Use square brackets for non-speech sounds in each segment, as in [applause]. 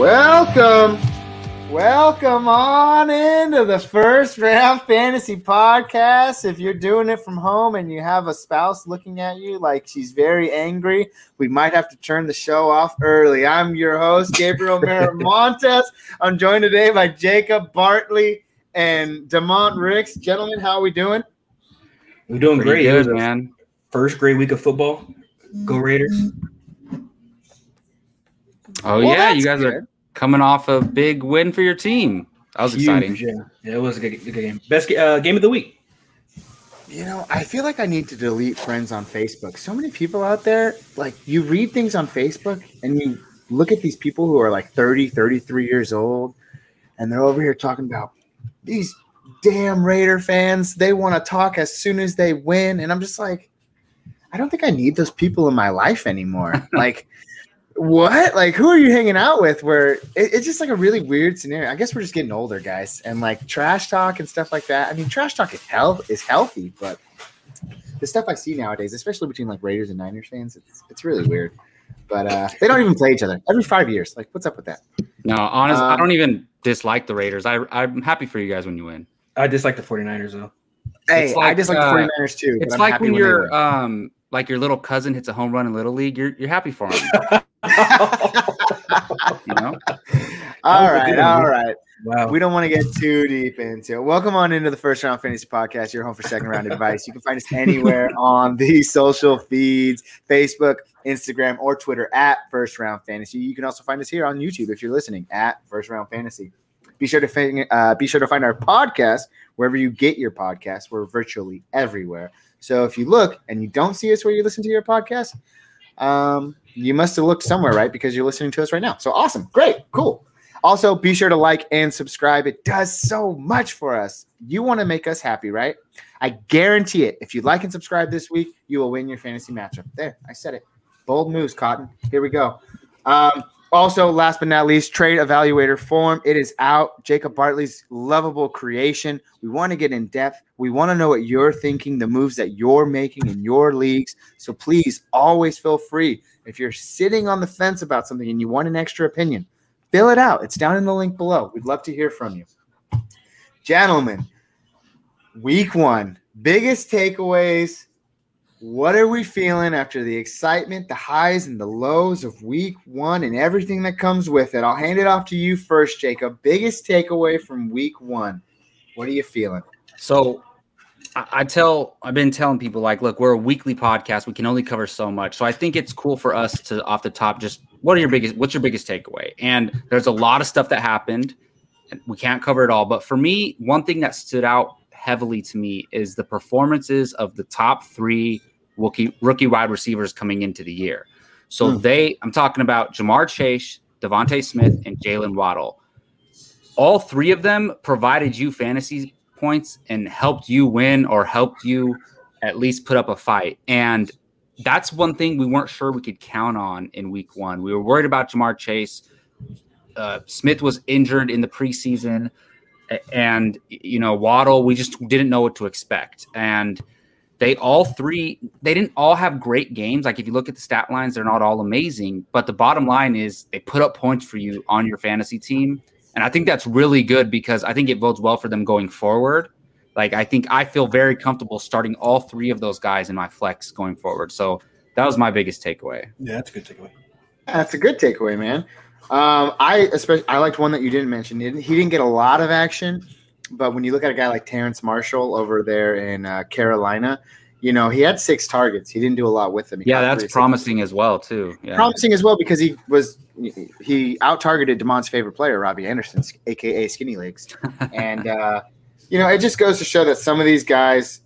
Welcome, welcome on into the first round [laughs] fantasy podcast. If you're doing it from home and you have a spouse looking at you like she's very angry, we might have to turn the show off early. I'm your host, Gabriel [laughs] Miramontes. I'm joined today by Jacob Bartley and Demont Ricks. Gentlemen, how are we doing? We're doing Pretty great. good, man. First great week of football. Go Raiders. Oh Well, yeah, you that's guys are coming off a big win for your team. That was Huge, exciting. Yeah. yeah, it was a good, good game. Best uh, game of the week. You know, I feel like I need to delete friends on Facebook. So many people out there, like you read things on Facebook and you look at these people who are like 30, 33 years old, and they're over here talking about these damn Raider fans. They want to talk as soon as they win. And I'm just like, I don't think I need those people in my life anymore. [laughs] like, what? Like, who are you hanging out with? Where it, it's just like a really weird scenario. I guess we're just getting older, guys, and like trash talk and stuff like that. I mean, trash talk is health is healthy, but the stuff I see nowadays, especially between like Raiders and Niners fans, it's it's really weird. But uh, they don't even play each other every five years. Like, what's up with that? No, honestly, I Um, don't even dislike the Raiders. I I'm happy for you guys when you win. I dislike the 49ers though. Hey, It's I like, just like uh, the 49ers too. It's I'm like happy when they your um like your little cousin hits a home run in little league. You're you're happy for him. [laughs] you know. [laughs] all right, all right. Wow. We don't want to get too deep into it. Welcome on into the First Round Fantasy Podcast, your home for second round [laughs] advice. You can find us anywhere on the social feeds Facebook, Instagram, or Twitter at First Round Fantasy. You can also find us here on YouTube if you're listening at First Round Fantasy. Be sure to find, uh, be sure to find our podcast wherever you get your podcasts. We're virtually everywhere. So if you look and you don't see us where you listen to your podcast, um, you must have looked somewhere, right? Because you're listening to us right now. So awesome, great, cool. Also, be sure to like and subscribe. It does so much for us. You want to make us happy, right? I guarantee it. If you like and subscribe this week, you will win your fantasy matchup. There, I said it. Bold moves, Cotton. Here we go. Um, also, last but not least, trade evaluator form. It is out. Jacob Bartley's lovable creation. We want to get in depth. We want to know what you're thinking, the moves that you're making in your leagues. So please always feel free. If you're sitting on the fence about something and you want an extra opinion, fill it out. It's down in the link below. We'd love to hear from you. Gentlemen, week one, biggest takeaways. What are we feeling after the excitement, the highs and the lows of week one and everything that comes with it? I'll hand it off to you first, Jacob. Biggest takeaway from week one. What are you feeling? So I, tell I've been telling people like, look, we're a weekly podcast. We can only cover so much. So I think it's cool for us to off the top just what are your biggest what's your biggest takeaway? And there's a lot of stuff that happened. And we can't cover it all. But for me, one thing that stood out heavily to me is the performances of the top three rookie rookie wide receivers coming into the year. So Hmm. they I'm talking about Ja'Marr Chase, DeVonta Smith, and Jaylen Waddle. All three of them provided you fantasy points and helped you win or helped you at least put up a fight. And that's one thing we weren't sure we could count on in week one. We were worried about Ja'Marr Chase. Uh, Smith was injured in the preseason. And, you know, Waddle, we just didn't know what to expect. And they all three, they didn't all have great games. Like if you look at the stat lines, they're not all amazing. But the bottom line is they put up points for you on your fantasy team. And I think that's really good because I think it bodes well for them going forward. Like I think I feel very comfortable starting all three of those guys in my flex going forward. So that was my biggest takeaway. Yeah, that's a good takeaway. That's a good takeaway, man. Um, I especially I liked one that you didn't mention. He didn't, he didn't get a lot of action, but when you look at a guy like Terrace Marshall over there in uh, Carolina, you know he had six targets. He didn't do a lot with them. He Yeah, that's promising as well too. Yeah. promising as well because he was he out targeted Demon's favorite player, Robbie Anderson, aka Skinny Legs, [laughs] and uh, you know it just goes to show that some of these guys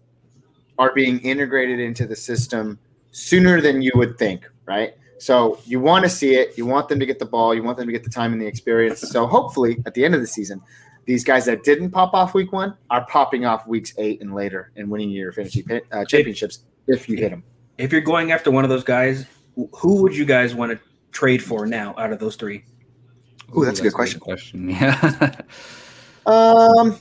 are being integrated into the system sooner than you would think, right? So you want to see it, you want them to get the ball, you want them to get the time and the experience. So hopefully at the end of the season, these guys that didn't pop off week one are popping off weeks eight and later and winning your fantasy uh, championships if you hit them. If you're going after one of those guys, who would you guys want to trade for now out of those three? Ooh, that's a good question. question. [laughs] Yeah. Um,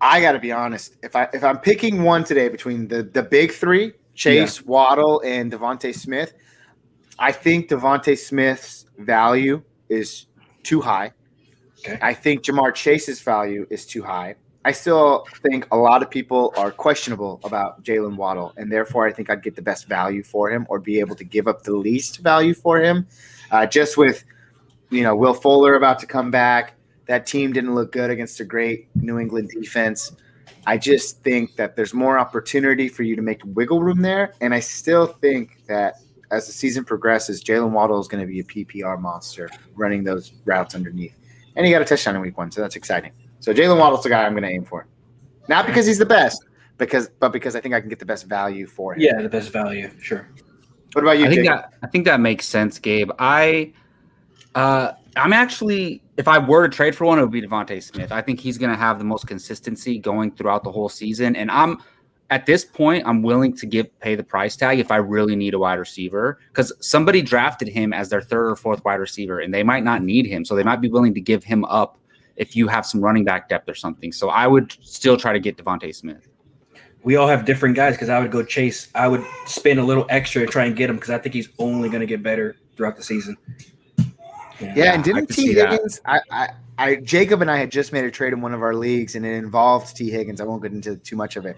I got to be honest. If I if I'm picking one today between the the big three, Chase, Waddle, and DeVonta Smith, I think DeVonta Smith's value is too high. Okay. I think Ja'Marr Chase's value is too high. I still think a lot of people are questionable about Jaylen Waddle, and therefore I think I'd get the best value for him or be able to give up the least value for him. Uh, just with, you know, Will Fuller about to come back. That team didn't look good against a great New England defense. I just think that there's more opportunity for you to make wiggle room there. And I still think that as the season progresses, Jaylen Waddle is going to be a PPR monster running those routes underneath. And he got a touchdown in week one, so that's exciting. So Jaylen Waddle's the guy I'm going to aim for. Not because he's the best, because but because I think I can get the best value for him. Yeah, the best value, sure. What about you, I think Jacob? that I think that makes sense, Gabe. I uh I'm actually if I were to trade for one, it would be DeVonta Smith. I think he's gonna have the most consistency going throughout the whole season. And I'm at this point, I'm willing to give pay the price tag if I really need a wide receiver. Because somebody drafted him as their third or fourth wide receiver, and they might not need him. So they might be willing to give him up if you have some running back depth or something. So I would still try to get DeVonta Smith. We all have different guys because I would go chase. I would spend a little extra to try and get him because I think he's only going to get better throughout the season. Yeah, Yeah, and didn't could Tee Higgins? I, I, I, Jacob and I had just made a trade in one of our leagues, and it involved Tee Higgins. I won't get into too much of it.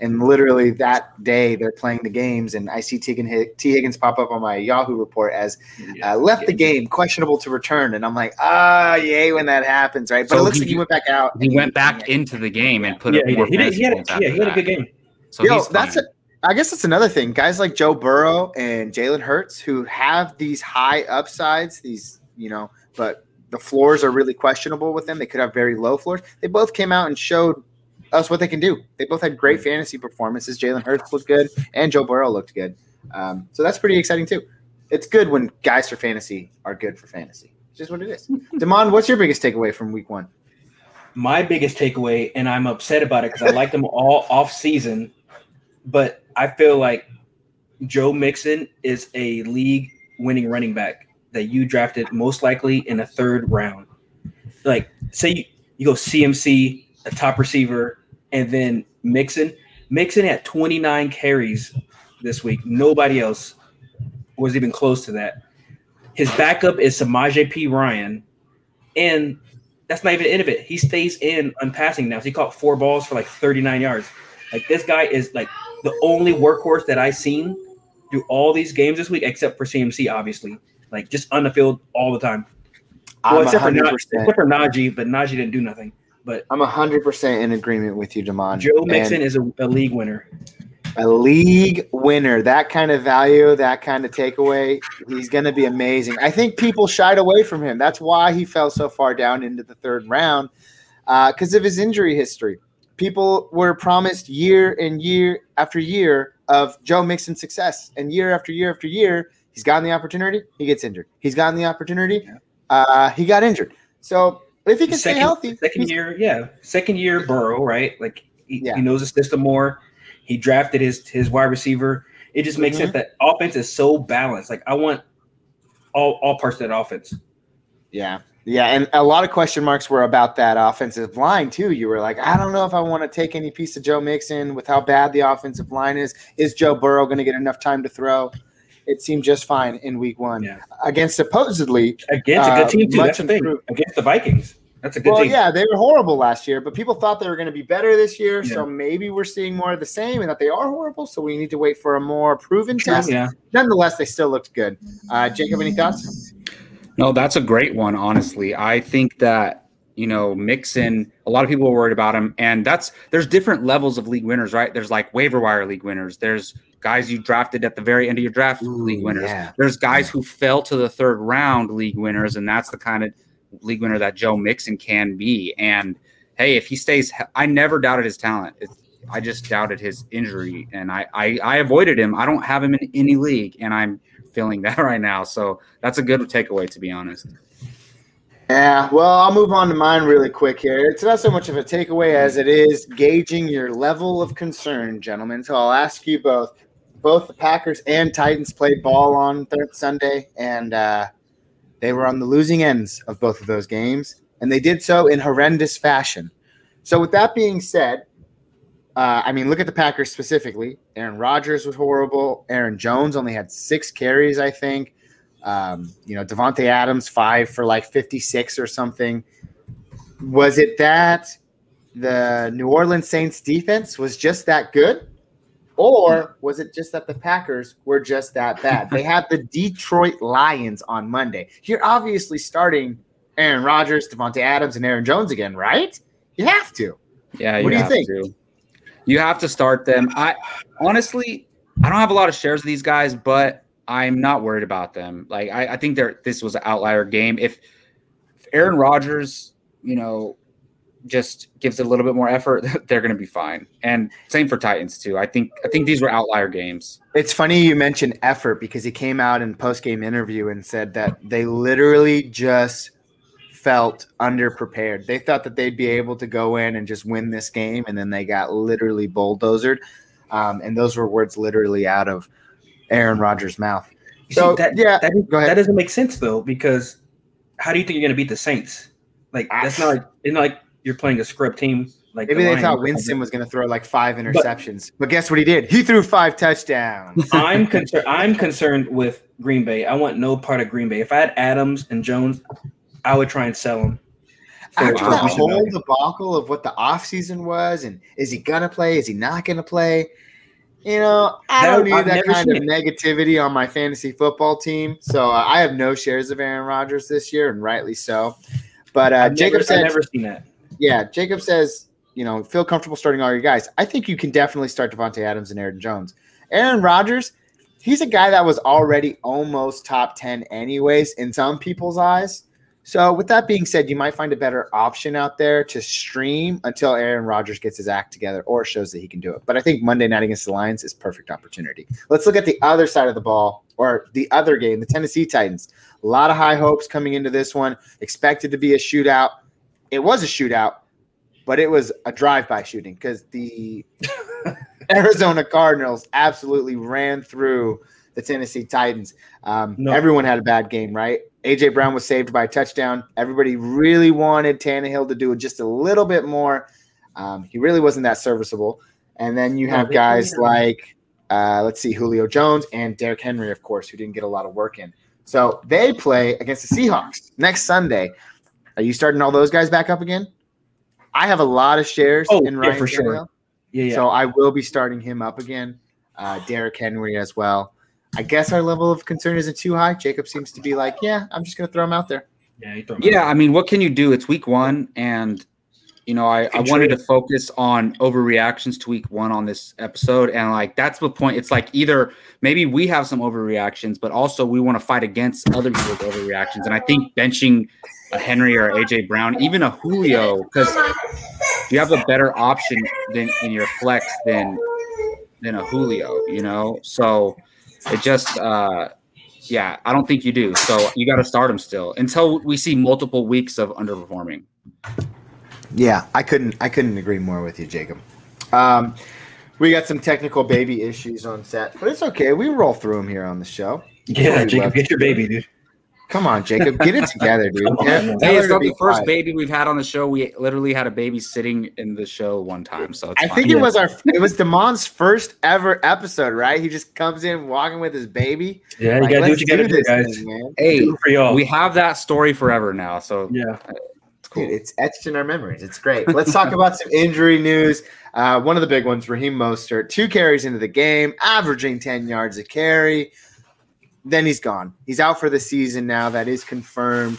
And literally that day, they're playing the games, and I see Tee Higgins, pop up on my Yahoo report as uh, left the game, questionable to return, and I'm like, ah, yay when that happens, right? But So it looks he- like he went back out. He and went back into the game and put Yeah, up he more. He, did. he had, points yeah, he had a good game. So Yo, that's fine. a, I guess that's another thing. Guys like Joe Burrow and Jalen Hurts who have these high upsides, these, you know, but the floors are really questionable with them. They could have very low floors. They both came out and showed us what they can do. They both had great fantasy performances. Jalen Hurts looked good and Joe Burrow looked good. Um, so that's pretty exciting too. It's good when guys for fantasy are good for fantasy. It's just what it is. [laughs] Damon, what's your biggest takeaway from week one? My biggest takeaway, and I'm upset about it because I like them [laughs] all off season, but I feel like Joe Mixon is a league winning running back that you drafted most likely in the third round. Like, say you, you go CMC, a top receiver, and then Mixon. Mixon had 29 carries this week. Nobody else was even close to that. His backup is Samaje Perine, and that's not even the end of it. He stays in on passing now. So he caught four balls for like 39 yards. Like this guy is like the only workhorse that I've seen do all these games this week, except for CMC, obviously. Like just on the field all the time. Well, I'm except for, 100%. Na- except for Najee, but Najee didn't do nothing. But I'm 100% in agreement with you, Damon. Joe And- Mixon is a, a league winner. a league winner, that kind of value, that kind of takeaway, he's going to be amazing. I think people shied away from him. That's why he fell so far down into the third round because of his injury history. People were promised year and year after year of Joe Mixon success, and year after year after year, he's gotten the opportunity, he gets injured. He's gotten the opportunity, uh, he got injured. So if he can stay second, healthy, second year, yeah, second year Burrow, right? Like he, Yeah. he knows the system more. He drafted his his wide receiver. It just makes Mhm. sense that offense is so balanced. Like I want all all parts of that offense. Yeah. Yeah. And a lot of question marks were about that offensive line, too. You were like, I don't know if I want to take any piece of Joe Mixon with how bad the offensive line is. Is Joe Burrow going to get enough time to throw? It seemed just fine in week one Yeah. against supposedly. Against a Uh, good team too. much That's the thing. improved. Against the Vikings, that's a good team. Well, team. yeah, they were horrible last year, but people thought they were going to be better this year. Yeah. So maybe we're seeing more of the same and that they are horrible. So we need to wait for a more proven True, test. yeah. Nonetheless, they still looked good. Uh, Jacob, any thoughts? No, that's a great one, honestly. I think that, you know, Mixon, a lot of people are worried about him. And that's there's different levels of league winners, right? There's like waiver wire league winners. There's guys you drafted at the very end of your draft league winners. yeah. There's guys who fell to the third round league winners, and that's the kind of league winner that Joe Mixon can be. And hey, if he stays, I never doubted his talent. It's, I just doubted his injury, and I, I I avoided him. I don't have him in any league, and I'm feeling [laughs] that right now. So that's a good takeaway, to be honest. Yeah, well, I'll move on to mine really quick here. It's not so much of a takeaway as it is gauging your level of concern, gentlemen. So I'll ask you both. Both the Packers and Titans played ball on third Sunday, and uh, they were on the losing ends of both of those games, and they did so in horrendous fashion. So, with that being said, uh, I mean, look at the Packers specifically. Aaron Rodgers was horrible. Aaron Jones only had six carries, I think. Um, you know, Davante Adams five for like fifty six or something. Was it that the New Orleans Saints defense was just that good? Or was it just that the Packers were just that bad? They have the [laughs] Detroit Lions on Monday. You're obviously starting Aaron Rodgers, Davante Adams, and Aaron Jones again, right? You have to. Yeah, What do you think? to. You have to start them. I honestly, I don't have a lot of shares of these guys, but I'm not worried about them. Like I, I think they're this was an outlier game. If, if Aaron Rodgers, you know, just gives a little bit more effort, [laughs] they're going to be fine. And same for Titans too. I think I think these were outlier games. It's funny you mentioned effort because he came out in post game interview and said that they literally just felt underprepared. They thought that they'd be able to go in and just win this game, and then they got literally bulldozered. Um, and those were words literally out of Aaron Rodgers' mouth. You So, see, that, yeah, that, that doesn't make sense though, because how do you think you're going to beat the Saints? Like that's not like it's not like you're playing a scrub team. Like Maybe the they thought Winston was going to throw like five interceptions, but, guess what he did? He threw five touchdowns. [laughs] I'm concerned. I'm concerned with Green Bay. I want no part of Green Bay. If I had Adams and Jones, I would try and sell them. After that whole debacle of what the offseason was, and is he gonna play? Is he not gonna play? You know, I don't need I've that kind of negativity on my fantasy football team. So uh, I have no shares of Aaron Rodgers this year, and rightly so. But uh, I've Jacob never, said, I've never seen that. yeah, Jacob says, you know, feel comfortable starting all your guys. I think you can definitely start Davante Adams and Aaron Jones. Aaron Rodgers, he's a guy that was already almost top 10 anyways in some people's eyes. So with that being said, you might find a better option out there to stream until Aaron Rodgers gets his act together or shows that he can do it. But I think Monday night against the Lions is perfect opportunity. Let's look at the other side of the ball or the other game, the Tennessee Titans. A lot of high hopes coming into this one, expected to be a shootout. It was a shootout, but it was a drive-by shooting because the [laughs] Arizona Cardinals absolutely ran through the Tennessee Titans. Um, No. Everyone had a bad game, right? AJ Brown was saved by a touchdown. Everybody really wanted Tannehill to do just a little bit more. Um, he really wasn't that serviceable. And then you have guys like, uh, let's see, Julio Jones and Derrick Henry, of course, who didn't get a lot of work in. So they play against the Seahawks next Sunday. Are you starting all those guys back up again? I have a lot of shares Oh, in yeah, Ryan for sure. Tannehill. Yeah, yeah. So I will be starting him up again. Uh, Derrick Henry as well. I guess our level of concern isn't too high. Jacob seems to be like, yeah, I'm just going to throw him out there. yeah, you throw 'em Yeah, out. I mean, what can you do? It's week one, and you know, I, I wanted to focus on overreactions to week one on this episode, and like that's the point. It's like either maybe we have some overreactions, but also we want to fight against other people's overreactions. And I think benching a Henry or AJ Brown, even a Julio, because you have a better option than in your flex than than a Julio, you know. So it just uh yeah, I don't think you do. So you got to start him still until we see multiple weeks of underperforming. Yeah, I couldn't. I couldn't agree more with you, Jacob. Um, we got some technical baby issues on set, but it's okay. We roll through them here on the show. yeah, Jacob, get your baby, dude. Come on, Jacob, get it together, dude. [laughs] Come on, Yeah, Hey, it's not the first quiet. baby we've had on the show. We literally had a baby sitting in the show one time, so it's I fine. think it was our. It was Damon's first ever episode, right? He just comes in walking with his baby. Yeah, you Like, gotta do let's what you gotta do, this guys. thing, man. hey, Do for y'all. we have that story forever now, so yeah, it's cool. Dude, it's etched in our memories. It's great. Let's talk about some injury news. Uh, one of the big ones, Raheem Mostert, two carries into the game, averaging 10 yards a carry. Then he's gone. He's out for the season now. That is confirmed.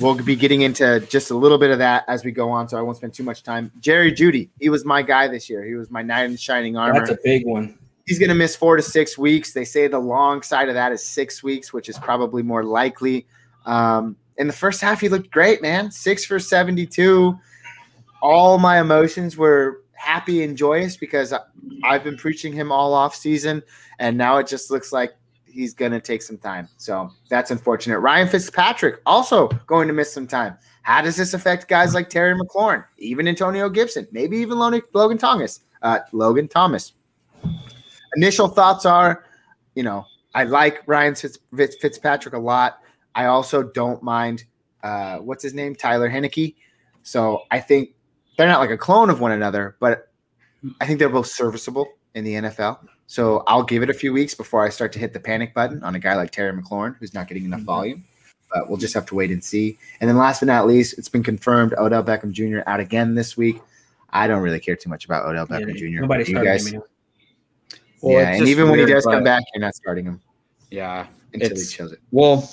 We'll be getting into just a little bit of that as we go on, so I won't spend too much time. Jerry Jeudy, he was my guy this year. He was my knight in shining armor that's a big one. he's going to miss four to six weeks. They say the long side of that is six weeks, which is probably more likely. Um, in the first half, he looked great, man. Six for 72. All my emotions were happy and joyous because I've been preaching him all off season, and now it just looks like he's going to take some time. So that's unfortunate. Ryan Fitzpatrick also going to miss some time. How does this affect guys like Terry McLaurin, even Antonio Gibson, maybe even Logan Thomas? Uh, Logan Thomas initial thoughts are, you know, I like Ryan Fitz, Fitzpatrick a lot. I also don't mind uh, what's his name, Tyler Heinicke. So I think they're not like a clone of one another, but I think they're both serviceable in the NFL. So I'll give it a few weeks before I start to hit the panic button on a guy like Terry McLaurin, who's not getting enough Mhm. volume. But we'll just have to wait and see. And then last but not least, it's been confirmed Odell Beckham Jr. out again this week. I don't really care too much about Odell Yeah, Beckham Jr. Nobody's you starting guys, him anyway. Well, yeah, and just even when he does come back, you're not starting him yeah. until he shows it. Well,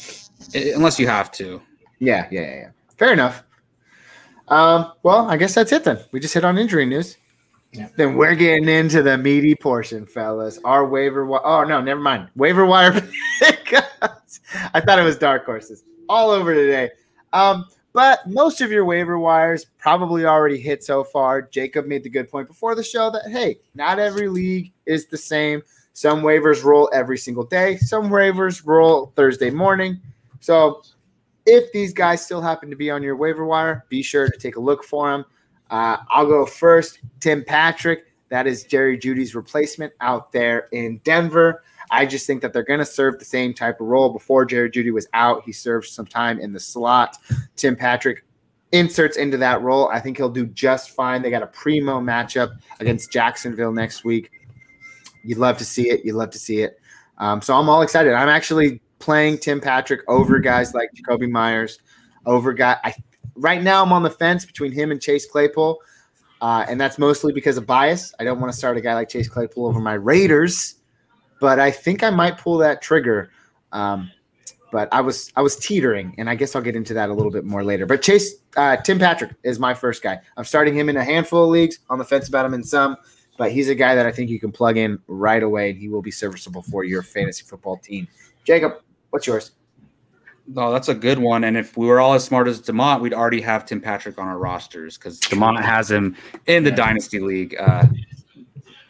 i- unless you have to. Yeah, yeah, yeah, yeah. Fair enough. Um, well, I guess that's it then. We just hit on injury news. Then we're getting into the meaty portion, fellas. Our waiver wire. Oh no, never mind. Waiver wire [laughs] pickups. I thought it was dark horses all over today. Um, but most of your waiver wires probably already hit so far. Jacob made the good point before the show that hey, not every league is the same. Some waivers roll every single day. Some waivers roll Thursday morning. So if these guys still happen to be on your waiver wire, be sure to take a look for them. Uh, I'll go first. Tim Patrick. That is Jerry Jeudy's replacement out there in Denver. I just think that they're going to serve the same type of role. Before Jerry Jeudy was out, he served some time in the slot. Tim Patrick inserts into that role. I think he'll do just fine. They got a primo matchup against Jacksonville next week. You'd love to see it. You'd love to see it. Um, so I'm all excited. I'm actually playing Tim Patrick over guys like Jakobi Meyers, over guy. I right now I'm on the fence between him and Chase Claypool, uh, and that's mostly because of bias. I don't want to start a guy like Chase Claypool over my Raiders, but I think I might pull that trigger. Um, but I was I was teetering, and I guess I'll get into that a little bit more later. But Chase uh, Tim Patrick is my first guy. I'm starting him in a handful of leagues. On the fence about him in some, but he's a guy that I think you can plug in right away, and he will be serviceable for your fantasy football team. Jacob, what's yours? No, that's a good one. And if we were all as smart as Demont, we'd already have Tim Patrick on our rosters because Demont has him in the Yeah. Dynasty League. Uh,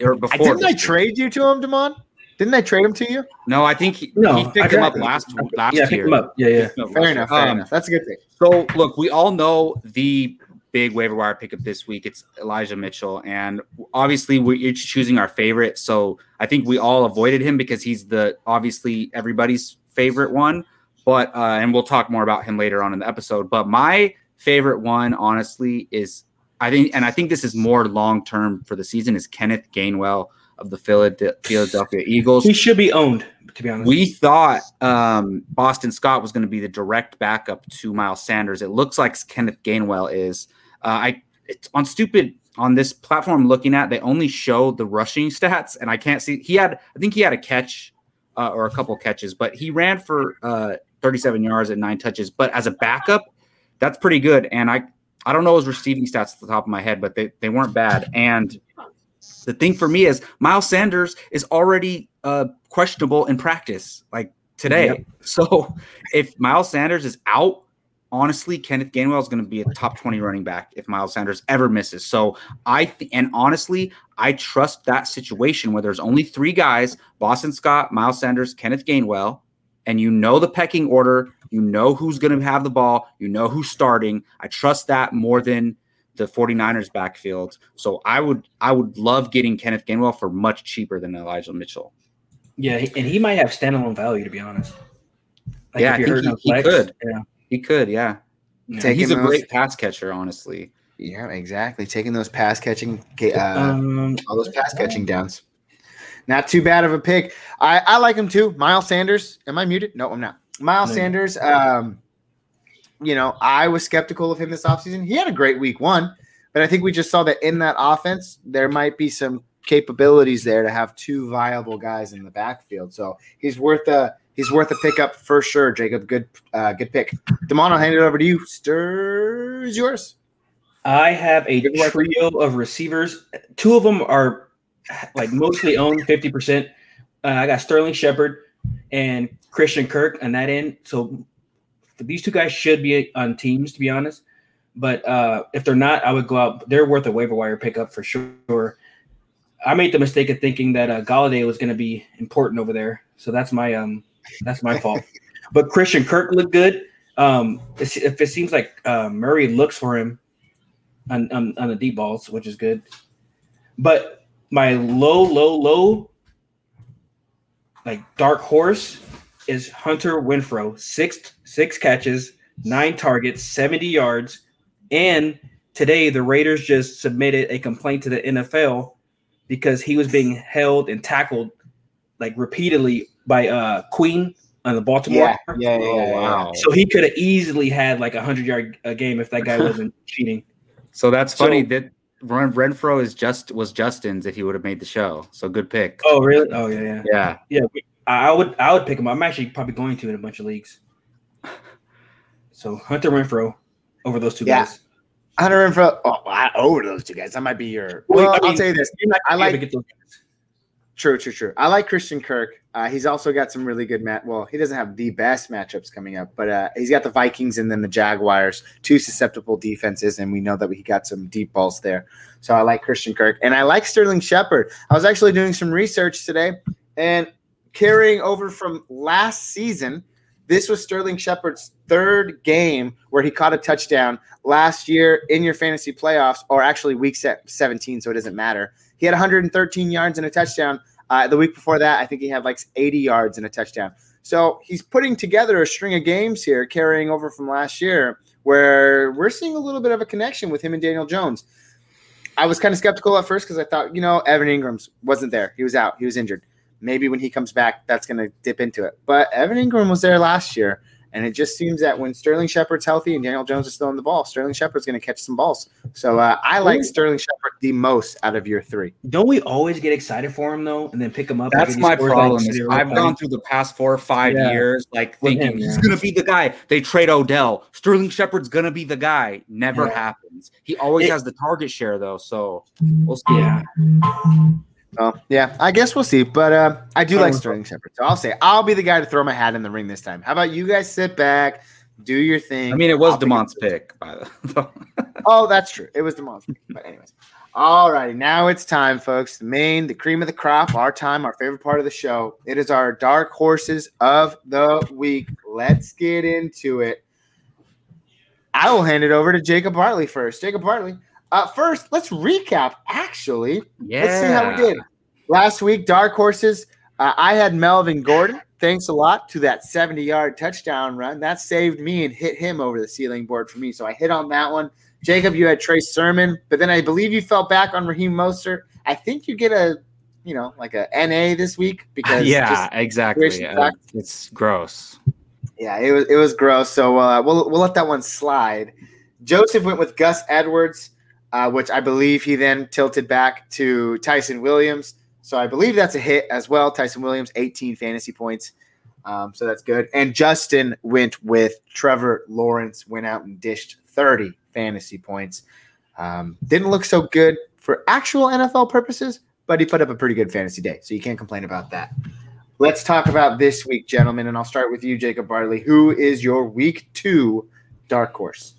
or I, before didn't I trade you to him, Demond? Didn't I trade him to you? No, I think he, No, he I picked him up last last yeah, year. picked him up. Yeah, yeah. No, Fair enough. Fair Um, enough. That's a good thing. So look, we all know the big waiver wire pickup this week. It's Elijah Mitchell, and obviously we're each choosing our favorite. So I think we all avoided him because he's the obviously everybody's favorite one. But uh, and we'll talk more about him later on in the episode. But my favorite one, honestly, is I think, and I think this is more long term for the season, is Kenneth Gainwell of the Philadelphia Eagles. He should be owned, to be honest. We thought um, Boston Scott was going to be the direct backup to Miles Sanders. It looks like Kenneth Gainwell is. Uh, I it's on stupid on this platform. I'm looking at they only show the rushing stats, and I can't see. He had I think he had a catch uh, or a couple catches, but he ran for uh, 37 yards and nine touches. But as a backup, that's pretty good. And I I don't know his receiving stats at the top of my head, but they, they weren't bad. And the thing for me is Miles Sanders is already uh, questionable in practice, like today. Yep. [laughs] So if Miles Sanders is out, honestly, Kenneth Gainwell is going to be a top 20 running back if Miles Sanders ever misses. So I th- and honestly, I trust that situation where there's only three guys: Boston Scott, Miles Sanders, Kenneth Gainwell, and you know the pecking order. You know who's going to have the ball. You know who's starting. I trust that more than the 49ers backfield. So I would I would love getting Kenneth Gainwell for much cheaper than Elijah Mitchell. yeah, and he might have standalone value, to be honest. Like Yeah, if I think he- on he could. Yeah. He could, yeah. yeah. Take- He's a Taking great pass catcher, honestly. Yeah, exactly. Taking those pass catching, uh, um, all those pass catching downs. Not too bad of a pick. I, I like him too. Miles Sanders. Am I muted? No, I'm not. Miles No. Sanders. Um, you know, I was skeptical of him this offseason. He had a great week one, but I think we just saw that in that offense, there might be some capabilities there to have two viable guys in the backfield. So he's worth a he's worth a pickup for sure, Jacob. Good uh, good pick. Damon, I'll hand it over to you. Stirs yours. I have a trio of receivers. Two of them are like mostly owned, fifty percent. Uh, I got Sterling Shepard and Christian Kirk on that end. So these two guys should be on teams, to be honest. But uh, if they're not, I would go out. They're worth a waiver wire pickup for sure. I made the mistake of thinking that uh, Golladay was going to be important over there, so that's my um that's my fault. [laughs] But Christian Kirk looked good. Um, if if it seems like uh, Murray looks for him on, on on the deep balls, which is good. But my low, low, low, like dark horse is Hunter Renfrow. Six six catches, nine targets, 70 yards. And today the Raiders just submitted a complaint to the NFL because he was being held and tackled like repeatedly by uh Queen on the Baltimore. Yeah, yeah, yeah, Oh, yeah, yeah. wow. So he could have easily had like a hundred yard a game if that guy [laughs] wasn't cheating. So that's So- funny that Ren- Renfrow is just was Justin's if he would have made the show. So good pick. Oh really? Oh yeah, yeah, Yeah. yeah. I I would I would pick him. I'm actually probably going to in a bunch of leagues. So Hunter Renfrow over those two Yeah. guys. Hunter Renfrow. Oh, I, over those two guys. That might be your. Well, Well, I I'll mean, tell you this. I gonna be able like- to get those guys. True, true, true. I like Christian Kirk. Uh, he's also got some really good mat. Well, he doesn't have the best matchups coming up, but uh, he's got the Vikings and then the Jaguars, two susceptible defenses, and we know that he got some deep balls there. So I like Christian Kirk, and I like Sterling Shepard. I was actually doing some research today, and carrying over from last season, this was Sterling Shepard's third game where he caught a touchdown last year in your fantasy playoffs, or actually week se- 17, so it doesn't matter. He had 113 yards and a touchdown. Uh, the week before that, I think he had like 80 yards and a touchdown. So he's putting together a string of games here, carrying over from last year, where we're seeing a little bit of a connection with him and Daniel Jones. I was kind of skeptical at first because I thought, you know, Evan Engram's wasn't there. He was out. He was injured. Maybe when he comes back, that's going to dip into it. But Evan Engram was there last year. And it just seems that when Sterling Shepard's healthy and Daniel Jones is throwing the ball, Sterling Shepard's going to catch some balls. So uh, I like Ooh. Sterling Shepard the most out of your three. Don't we always get excited for him though, and then pick him up? That's my scores, like, problem. I've points? gone through the past four or five Yeah. years, like With thinking him, he's yeah. gonna be the guy. They trade Odell. Sterling Shepard's gonna be the guy. Never Yeah. happens. He always It- has the target share though, so we'll see. Yeah, So yeah, I guess we'll see. But uh, I do I like Sterling Shepard. So I'll say I'll be the guy to throw my hat in the ring this time. How about you guys sit back, do your thing? I mean, it was I'll Demont's it. pick, by the [laughs] Oh, that's true. It was Demont's pick, But anyways. All righty. Now it's time, folks. The main, the cream of the crop, our time, our favorite part of the show. It is our dark horses of the week. Let's get into it. I will hand it over to Jacob Bartley first. Jacob Bartley. Uh, first, let's recap. Actually, Yeah. let's see how we did. Last week, dark horses. Uh, I had Melvin Gordon. Thanks a lot to that 70 yard touchdown run. That saved me and hit him over the ceiling board for me. So I hit on that one. Jacob, you had Trace Sermon, but then I believe you fell back on Raheem Mostert. I think you get a, you know, like a NA this week [laughs] because Yeah, exactly. Uh, it's gross. yeah, it was it was gross. So uh, we'll we'll let that one slide. Joseph went with Gus Edwards, uh, which I believe he then tilted back to Ty'Son Williams. So I believe that's a hit as well. Ty'Son Williams, 18 fantasy points. Um, so that's good. And Justin went with Trevor Lawrence, went out and dished 30 fantasy points. Um, didn't look so good for actual NFL purposes, but he put up a pretty good fantasy day. So you can't complain about that. Let's talk about this week, gentlemen. And I'll start with you, Jacob Bartley. Who is your week two dark horse?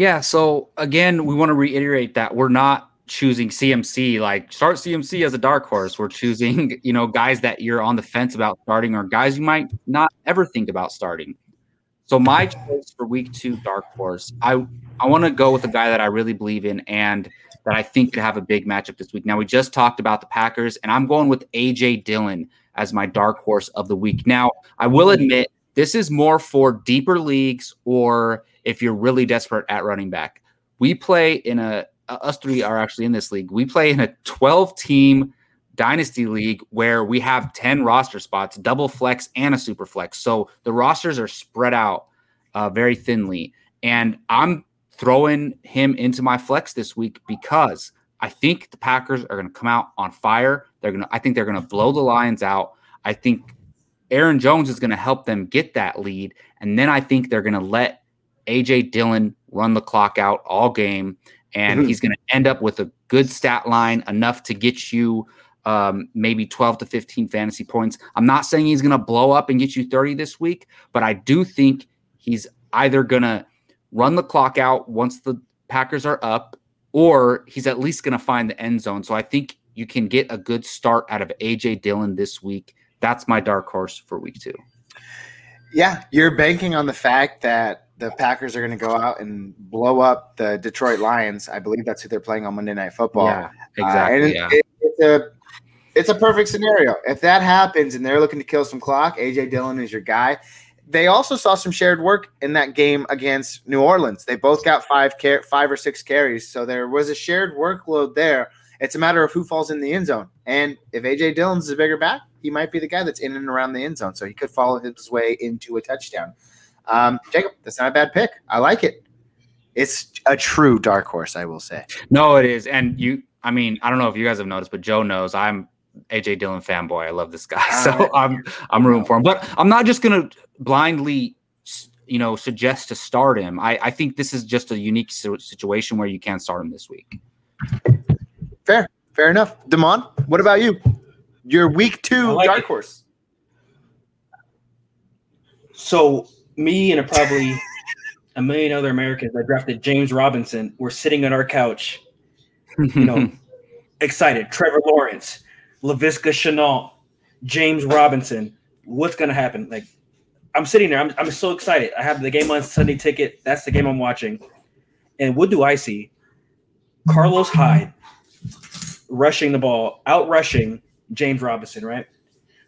Yeah. So again, we want to reiterate that we're not choosing CMC like start CMC as a dark horse. We're choosing, [laughs] you know, guys that you're on the fence about starting or guys you might not ever think about starting. So my choice for week two dark horse, I I want to go with a guy that I really believe in and that I think could have a big matchup this week. Now we just talked about the Packers, and I'm going with AJ Dillon as my dark horse of the week. Now I will admit this is more for deeper leagues or if you're really desperate at running back. We play in a uh, us three are actually in this league. We play in a 12 team dynasty league where we have 10 roster spots, double flex and a super flex. So the rosters are spread out uh, very thinly. And I'm throwing him into my flex this week because I think the Packers are going to come out on fire. They're going to, I think they're going to blow the Lions out. I think Aaron Jones is going to help them get that lead. And then I think they're going to let AJ Dillon run the clock out all game. And Mhm. he's going to end up with a good stat line, enough to get you um, maybe 12 to 15 fantasy points. I'm not saying he's going to blow up and get you 30 this week, but I do think he's either going to run the clock out once the Packers are up, or he's at least going to find the end zone. So I think you can get a good start out of AJ Dillon this week. That's my dark horse for week two. Yeah, you're banking on the fact that the Packers are going to go out and blow up the Detroit Lions. I believe that's who they're playing on Monday Night Football. yeah, Uh, exactly. and yeah. it- it's a it's a perfect scenario. If that happens and they're looking to kill some clock, AJ Dillon is your guy. They also saw some shared work in that game against New Orleans. They both got five car- five or six carries, so there was a shared workload there. It's a matter of who falls in the end zone. And if AJ Dillon's a bigger back, he might be the guy that's in and around the end zone. So he could follow his way into a touchdown. Um, Jacob, that's not a bad pick. I like it. It's a true dark horse, I will say. No, it is. And you, I mean, I don't know if you guys have noticed, but Joe knows I'm AJ Dillon fanboy. I love this guy, [laughs] so I'm I'm rooting for him. But I'm not just gonna blindly, you know, suggest to start him. I I think this is just a unique situation where you can't start him this week. Fair, fair enough. Demond, what about you? Your week two like dark it. horse. So me and probably a million other Americans that drafted James Robinson were sitting on our couch, you know, [laughs] excited. Trevor Lawrence, Laviska Shenault, James Robinson. What's gonna happen? Like, I'm sitting there. I'm, I'm so excited. I have the game on Sunday ticket. That's the game I'm watching. And what do I see? Carlos Hyde rushing the ball, out rushing James Robinson, right?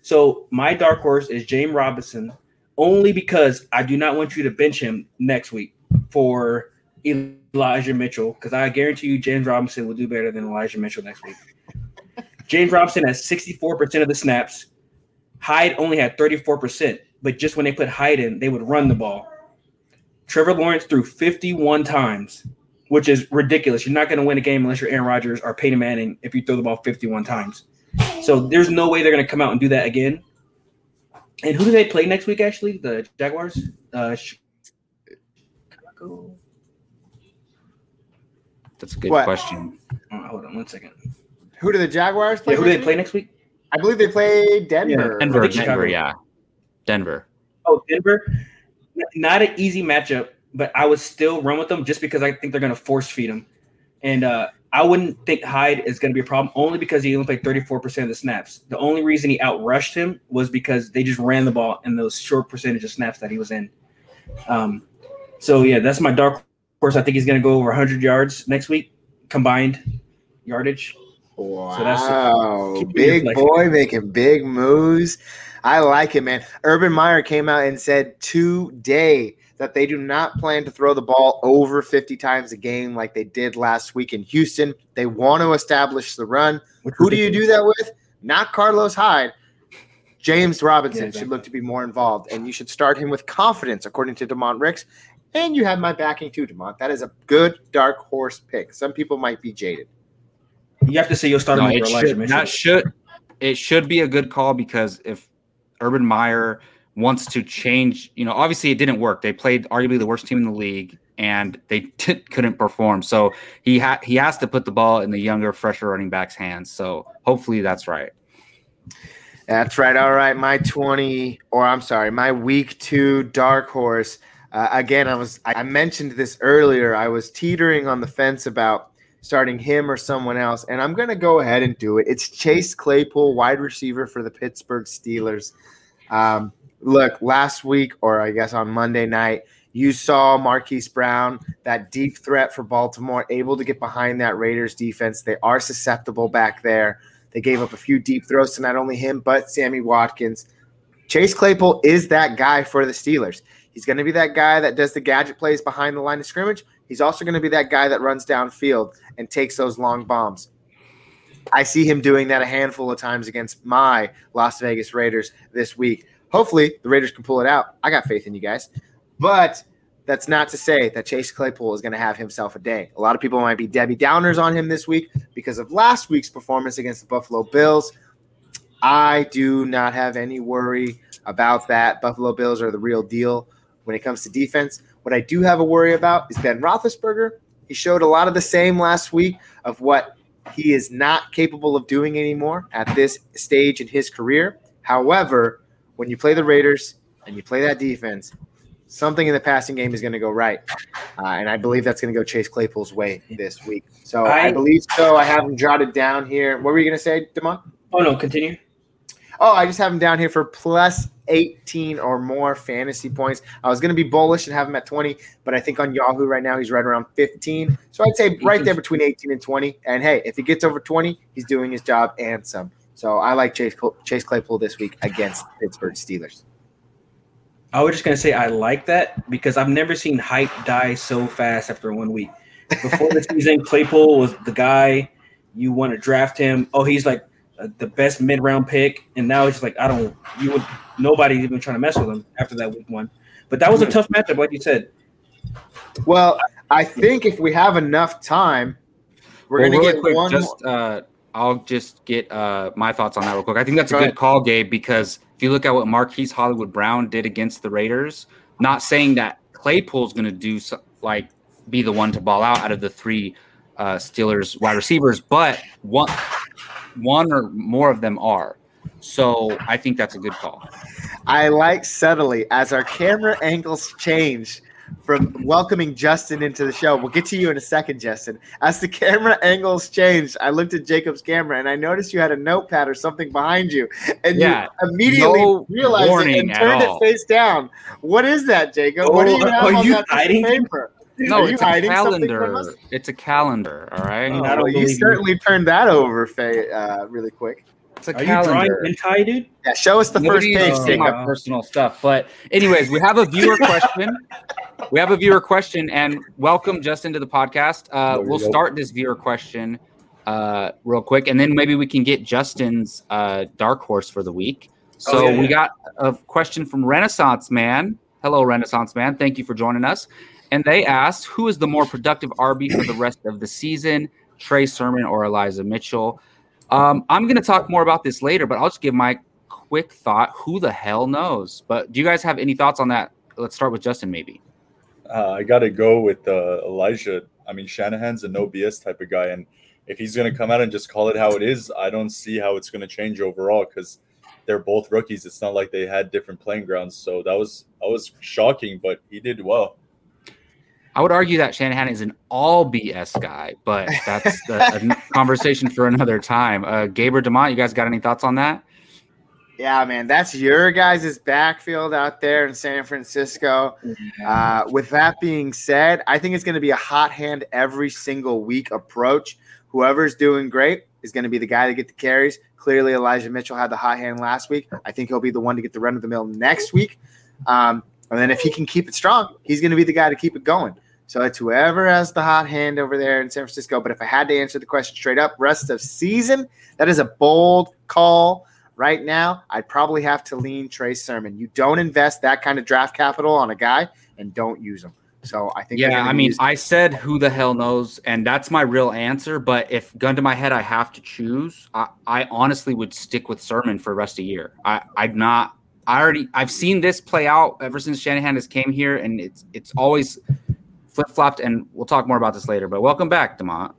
So my dark horse is James Robinson, only because I do not want you to bench him next week for Elijah Mitchell, because I guarantee you James Robinson will do better than Elijah Mitchell next week. [laughs] James Robinson has 64% of the snaps. Hyde only had 34%, but just when they put Hyde in, they would run the ball. Trevor Lawrence threw 51 times, which is ridiculous. You're not going to win a game unless you're Aaron Rodgers or Peyton Manning if you throw the ball 51 times. So there's no way they're going to come out and do that again. And who do they play next week, actually? The Jaguars? Uh, Chicago? That's a good what? question. Oh, hold on one second. Who do the Jaguars play? Yeah, who do they play next week? I believe they play Denver. Yeah, Denver, Denver, yeah. Denver. Oh, Denver. Not an easy matchup, but I would still run with them just because I think they're going to force feed them. And uh, I wouldn't think Hyde is going to be a problem only because he only played 34% of the snaps. The only reason he outrushed him was because they just ran the ball in those short percentage of snaps that he was in. Um, so, yeah, that's my dark horse. I think he's going to go over 100 yards next week combined yardage. Wow, so big boy making big moves. I like it, man. Urban Meyer came out and said today that they do not plan to throw the ball over 50 times a game like they did last week in Houston. They want to establish the run. Who do you do that with? Not Carlos Hyde. James Robinson yeah, should look to be more involved, and you should start him with confidence, according to Demont Ricks. And you have my backing too, Demont. That is a good dark horse pick. Some people might be jaded. You have to say you'll start no, it should, That should it should be a good call because if Urban Meyer wants to change, you know, obviously it didn't work. They played arguably the worst team in the league and they t- couldn't perform. So he had he has to put the ball in the younger, fresher running back's hands. So hopefully that's right. That's right. All right, my twenty, or I'm sorry, my week two dark horse. Uh, again, I was I mentioned this earlier. I was teetering on the fence about starting him or someone else. And I'm going to go ahead and do it. It's Chase Claypool, wide receiver for the Pittsburgh Steelers. Um, look, last week, or I guess on Monday night, you saw Marquise Brown, that deep threat for Baltimore, able to get behind that Raiders defense. They are susceptible back there. They gave up a few deep throws to not only him, but Sammy Watkins. Chase Claypool is that guy for the Steelers. He's going to be that guy that does the gadget plays behind the line of scrimmage. He's also going to be that guy that runs downfield and takes those long bombs. I see him doing that a handful of times against my Las Vegas Raiders this week. Hopefully, the Raiders can pull it out. I got faith in you guys. But that's not to say that Chase Claypool is going to have himself a day. A lot of people might be Debbie Downers on him this week because of last week's performance against the Buffalo Bills. I do not have any worry about that. Buffalo Bills are the real deal when it comes to defense. What I do have a worry about is Ben Roethlisberger. He showed a lot of the same last week of what he is not capable of doing anymore at this stage in his career. However, when you play the Raiders and you play that defense, something in the passing game is going to go right. Uh, and I believe that's going to go Chase Claypool's way this week. So I, I, believe so. I have him jotted down here. What were you going to say, Demont? Oh, no, continue. Oh, I just have him down here for plus 18 or more fantasy points. I was going to be bullish and have him at 20, but I think on Yahoo right now he's right around 15. So I'd say right there between 18 and 20. And hey, if he gets over 20, he's doing his job and some. So I like Chase Chase Claypool this week against Pittsburgh Steelers. I was just going to say I like that because I've never seen hype die so fast after one week. Before the [laughs] season, Claypool was the guy you want to draft him. Oh, he's like uh, the best mid round pick, and now it's like I don't. You would nobody's even trying to mess with him after that week one. But that was a tough matchup, like you said. Well, I think if we have enough time, we're Well, gonna really get quick, one. just uh, I'll just get uh, my thoughts on that real quick. I think that's a good ahead. call, Gabe, because if you look at what Marquise Hollywood Brown did against the Raiders, not saying that Claypool's going to do so, like be the one to ball out out of the three uh, Steelers wide receivers, but one one or more of them are. So I think that's a good call. I like subtly as our camera angles change from welcoming Justin into the show. We'll get to you in a second, Justin. As the camera angles changed, I looked at Jacob's camera and I noticed you had a notepad or something behind you, and Yeah, you immediately no realized it and turned it face down. What is that, Jacob? what do you Oh, have are on you that hiding? paper? No, Are you it's a hiding something from calendar. It's a calendar. All right. Oh, Oh, I don't well, you believe you. certainly turned that over, Faye, uh, really quick. It's a Are you drawing calendar. hentai, dude? Yeah, show us the Nobody first page, needs to my personal stuff. But anyways, we have a viewer [laughs] question. we have a viewer question, and welcome Justin to the podcast. Uh, we we'll go. start this viewer question uh, real quick, and then maybe we can get Justin's uh, dark horse for the week. So Oh, yeah, we yeah. got a question from Renaissance Man. Hello, Renaissance Man. Thank you for joining us. And they asked, who is the more productive RB for the rest of the season, Trey Sermon or Elijah Mitchell? Um, I'm going to talk more about this later, but I'll just give my quick thought. Who the hell knows? But do you guys have any thoughts on that? Let's start with Justin, maybe. Uh, I got to go with uh, Elijah. I mean, Shanahan's a no BS type of guy, and if he's going to come out and just call it how it is, I don't see how it's going to change overall because they're both rookies. It's not like they had different playing grounds, so that was that was shocking, but he did well. I would argue that Shanahan is an all BS guy, but that's the, a [laughs] conversation for another time. Uh, Gabriel Demont, you guys got any thoughts on that? Yeah, man, that's your guys' backfield out there in San Francisco. Uh, with that being said, I think it's going to be a hot hand every single week approach. Whoever's doing great is going to be the guy to get the carries. Clearly, Elijah Mitchell had the hot hand last week. I think he'll be the one to get the run of the mill next week. Um, and then if he can keep it strong, he's going to be the guy to keep it going. So it's whoever has the hot hand over there in San Francisco. But if I had to answer the question straight up, rest of season, that is a bold call. Right now, I'd probably have to lean Trey Sermon. You don't invest that kind of draft capital on a guy and don't use him. So I think Yeah, I mean, I said who the hell knows, and that's my real answer. But if gun to my head, I have to choose, I, I honestly would stick with Sermon for the rest of the year. I, I'd not. I already I've seen this play out ever since Shanahan has came here, and it's it's always flip flopped. And we'll talk more about this later. But welcome back, Demont.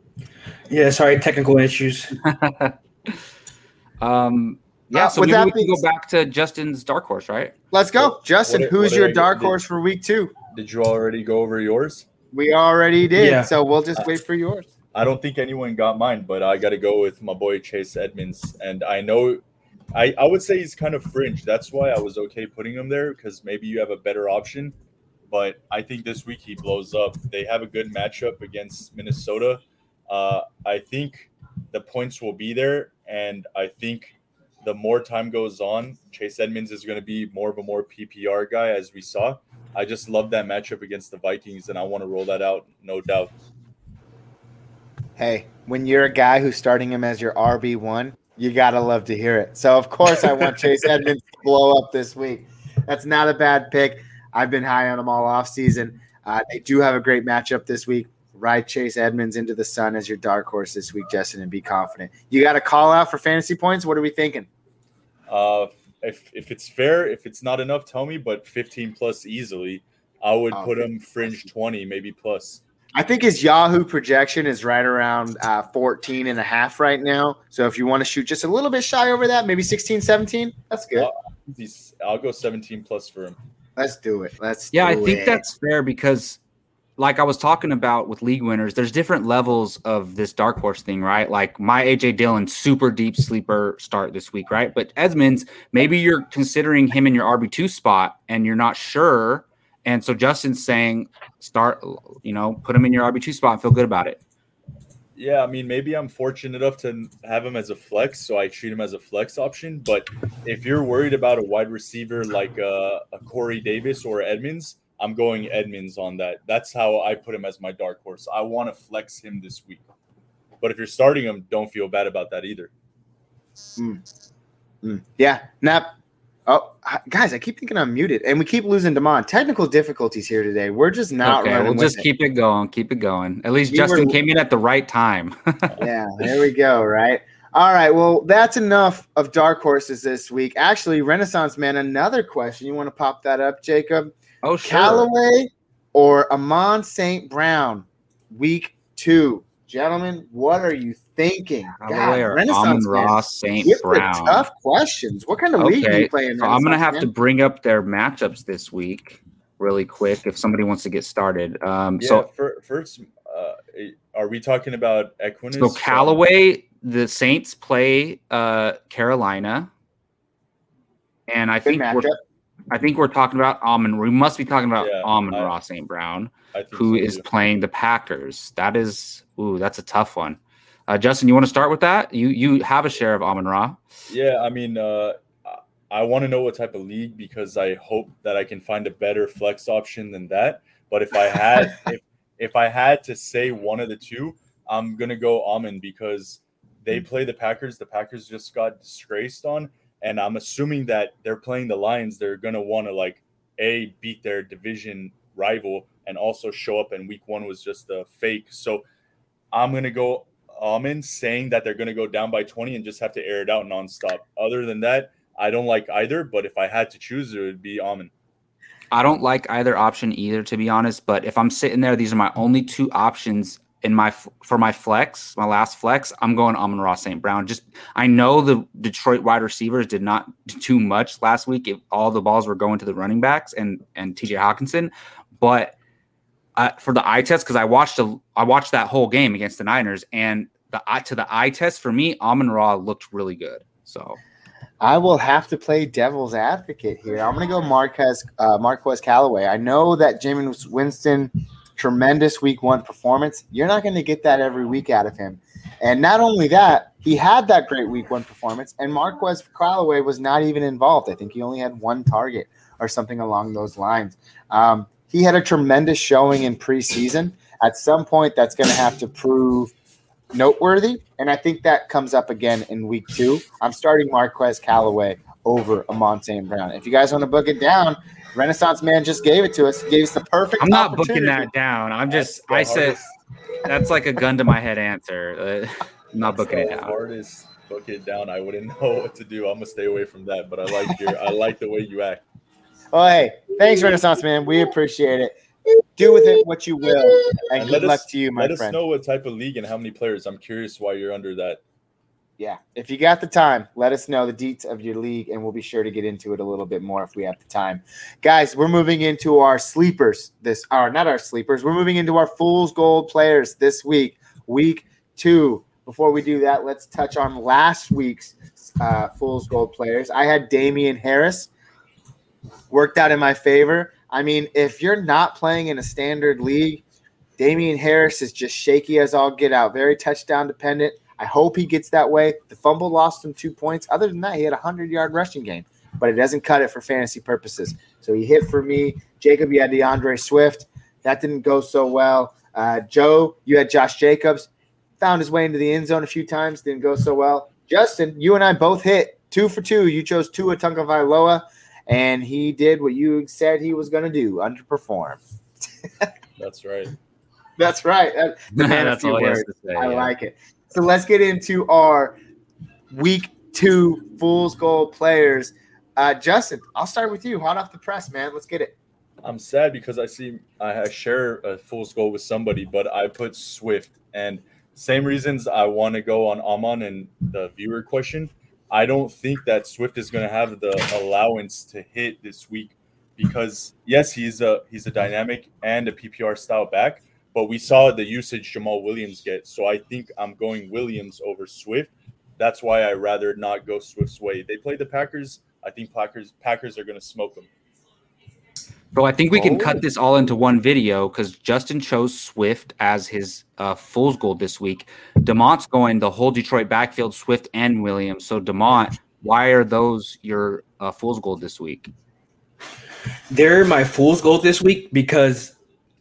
Yeah, sorry, technical issues. [laughs] um, yeah, Uh, so with maybe that we can go back to Justin's dark horse, right? let's go, What- Justin. what- who's what your dark do? horse for week two? Did you already go over yours? We already did, Yeah. so we'll just wait for yours. I don't think anyone got mine, but I got to go with my boy Chase Edmonds. And I know, I, I would say he's kind of fringe. That's why I was okay putting him there because maybe you have a better option. But I think this week he blows up. They have a good matchup against Minnesota. Uh, I think the points will be there. And I think the more time goes on, Chase Edmonds is going to be more of a more PPR guy, as we saw. I just love that matchup against the Vikings, and I want to roll that out, no doubt. Hey, when you're a guy who's starting him as your RB one, you gotta love to hear it. So of course I want Chase [laughs] Edmonds to blow up this week. That's not a bad pick. I've been high on them all off season. Uh, they do have a great matchup this week. Ride Chase Edmonds into the sun as your dark horse this week, Justin, and be confident. You got a call out for fantasy points. What are we thinking? Uh, if if it's fair, if it's not enough, tell me. But 15 plus easily, I would Oh, put him fringe 20, maybe plus. I think his Yahoo projection is right around uh, 14 and a half right now. So if you want to shoot just a little bit shy over that, maybe 16, 17, that's good. He's, I'll go 17 plus for him. Let's do it. Let's Yeah, I think it. that's fair because, like I was talking about with league winners, there's different levels of this dark horse thing, right? Like my AJ Dillon super deep sleeper start this week, right? But Edmonds, maybe you're considering him in your RB two spot and you're not sure, and so Justin's saying start, you know, put him in your RB two spot and feel good about it. Yeah, I mean, maybe I'm fortunate enough to have him as a flex, so I treat him as a flex option. But if you're worried about a wide receiver like uh, a Corey Davis or Edmonds, I'm going Edmonds on that. That's how I put him as my dark horse. I want to flex him this week. But if you're starting him, don't feel bad about that either. Mm. Yeah, Nap. Oh, guys, I keep thinking I'm muted, and we keep losing Demond. Technical difficulties here today. We're just not okay, running. we'll just it. keep it going. Keep it going. At least We Justin were- came in at the right time. [laughs] yeah, there we go. Right. All right. Well, that's enough of dark horses this week. Actually, Renaissance man, another question. You want to pop that up, Jacob? oh, sure. Callaway or Amon St. Brown, week two. Gentlemen, what are you thinking? Callaway or Renaissance Amon Ross St. Brown. tough questions. What kind of league are you playing? So I'm gonna have man? to bring up their matchups this week really quick if somebody wants to get started. Um, Yeah. so fir- first, uh, are we talking about Equanimeous? so Callaway, the Saints play uh, Carolina, and I Good think we're. I think we're talking about Amon. We must be talking about Yeah, Amon-Ra St. Brown, I who so, is too. playing the Packers. That is ooh, that's a tough one. Uh, Justin, you want to start with that? You you have a share of Amon Ra. Yeah, I mean, uh, I- want to know what type of league because I hope that I can find a better flex option than that. But if I had, [laughs] if if I had to say one of the two, I'm gonna go Amon because they play the Packers. The Packers just got disgraced on, and I'm assuming that they're playing the Lions. They're gonna want to like a beat their division rival and also show up. And Week One was just a fake. So I'm gonna go Amon saying that they're going to go down by 20 and just have to air it out nonstop. Other than that, I don't like either. But if I had to choose, it would be Amon. I don't like either option either, to be honest. But if I'm sitting there, these are my only two options in my for my flex, my last flex. I'm going Amon-Ra St. Brown. Just I know the Detroit wide receivers did not [laughs] do too much last week. If all the balls were going to the running backs and and T.J. Hockenson, but uh, for the eye test, because I watched a, I watched that whole game against the Niners, and the to the eye test for me, Amon Ra looked really good. So I will have to play devil's advocate here. I'm going to go Marquez uh, Marquez Callaway. I know that Jameis Winston, tremendous Week One performance. You're not going to get that every week out of him. And not only that, he had that great Week One performance, and Marquez Callaway was not even involved. I think he only had one target or something along those lines. Um, he had a tremendous showing in preseason. At some point, that's going to have to prove noteworthy. And I think that comes up again in week two. I'm starting Marquez Callaway over Amon St. Brown. If you guys want to book it down, Renaissance Man just gave it to us. He gave us the perfect I'm not booking that down. I'm just I said that's like a gun to my head answer. Uh, I'm not that's booking it down. Hardest book it down. I wouldn't [laughs] know what to do. I'm gonna stay away from that. But I like your. I like the way you act. Oh, hey, thanks, Renaissance Man. We appreciate it. Do with it what you will. And, And good let luck us- to you, my friend. Let us know what type of league and how many players. I'm curious why you're under that. Yeah. If you got the time, let us know the deets of your league, and we'll be sure to get into it a little bit more if we have the time. Guys, we're moving into our sleepers this or not our sleepers. We're moving into our fool's gold players this week, week two. Before we do that, let's touch on last week's uh, fool's gold players. I had Damien Harris worked out in my favor. I mean, if you're not playing in a standard league, Damien Harris is just shaky as all get out, very touchdown dependent. I hope he gets that way. The fumble lost him two points. Other than that, he had a 100 yard rushing game, but it doesn't cut it for fantasy purposes. So he hit for me. Jacob, you had DeAndre Swift. That didn't go so well. Uh, Joe, you had Josh Jacobs. Found his way into the end zone a few times. Didn't go so well. Justin, you and I both hit two for two. You chose Tua Tagovailoa, and he did what you said he was going to do underperform. That's right. [laughs] That's right. That- the man of That's few all he has words. to say. I yeah. like it. So let's get into our week two Fool's Gold players. Uh, Justin, I'll start with you. Hot off the press, man. Let's get it. I'm sad because I see I share a fool's goal with somebody, but I put Swift and same reasons I want to go on Amon and the viewer question. I don't think that Swift is going to have the allowance to hit this week because yes, he's a he's a dynamic and a PPR style back, but we saw the usage Jamaal Williams get. So I think I'm going Williams over Swift. That's why I rather not go Swift's way. They play the Packers. I think Packers Packers are going to smoke them. So I think we can Oh. cut this all into one video because Justin chose Swift as his uh, fool's gold this week. Demont's going the whole Detroit backfield, Swift and Williams. So Demont, why are those your uh, fool's gold this week? They're my fool's gold this week because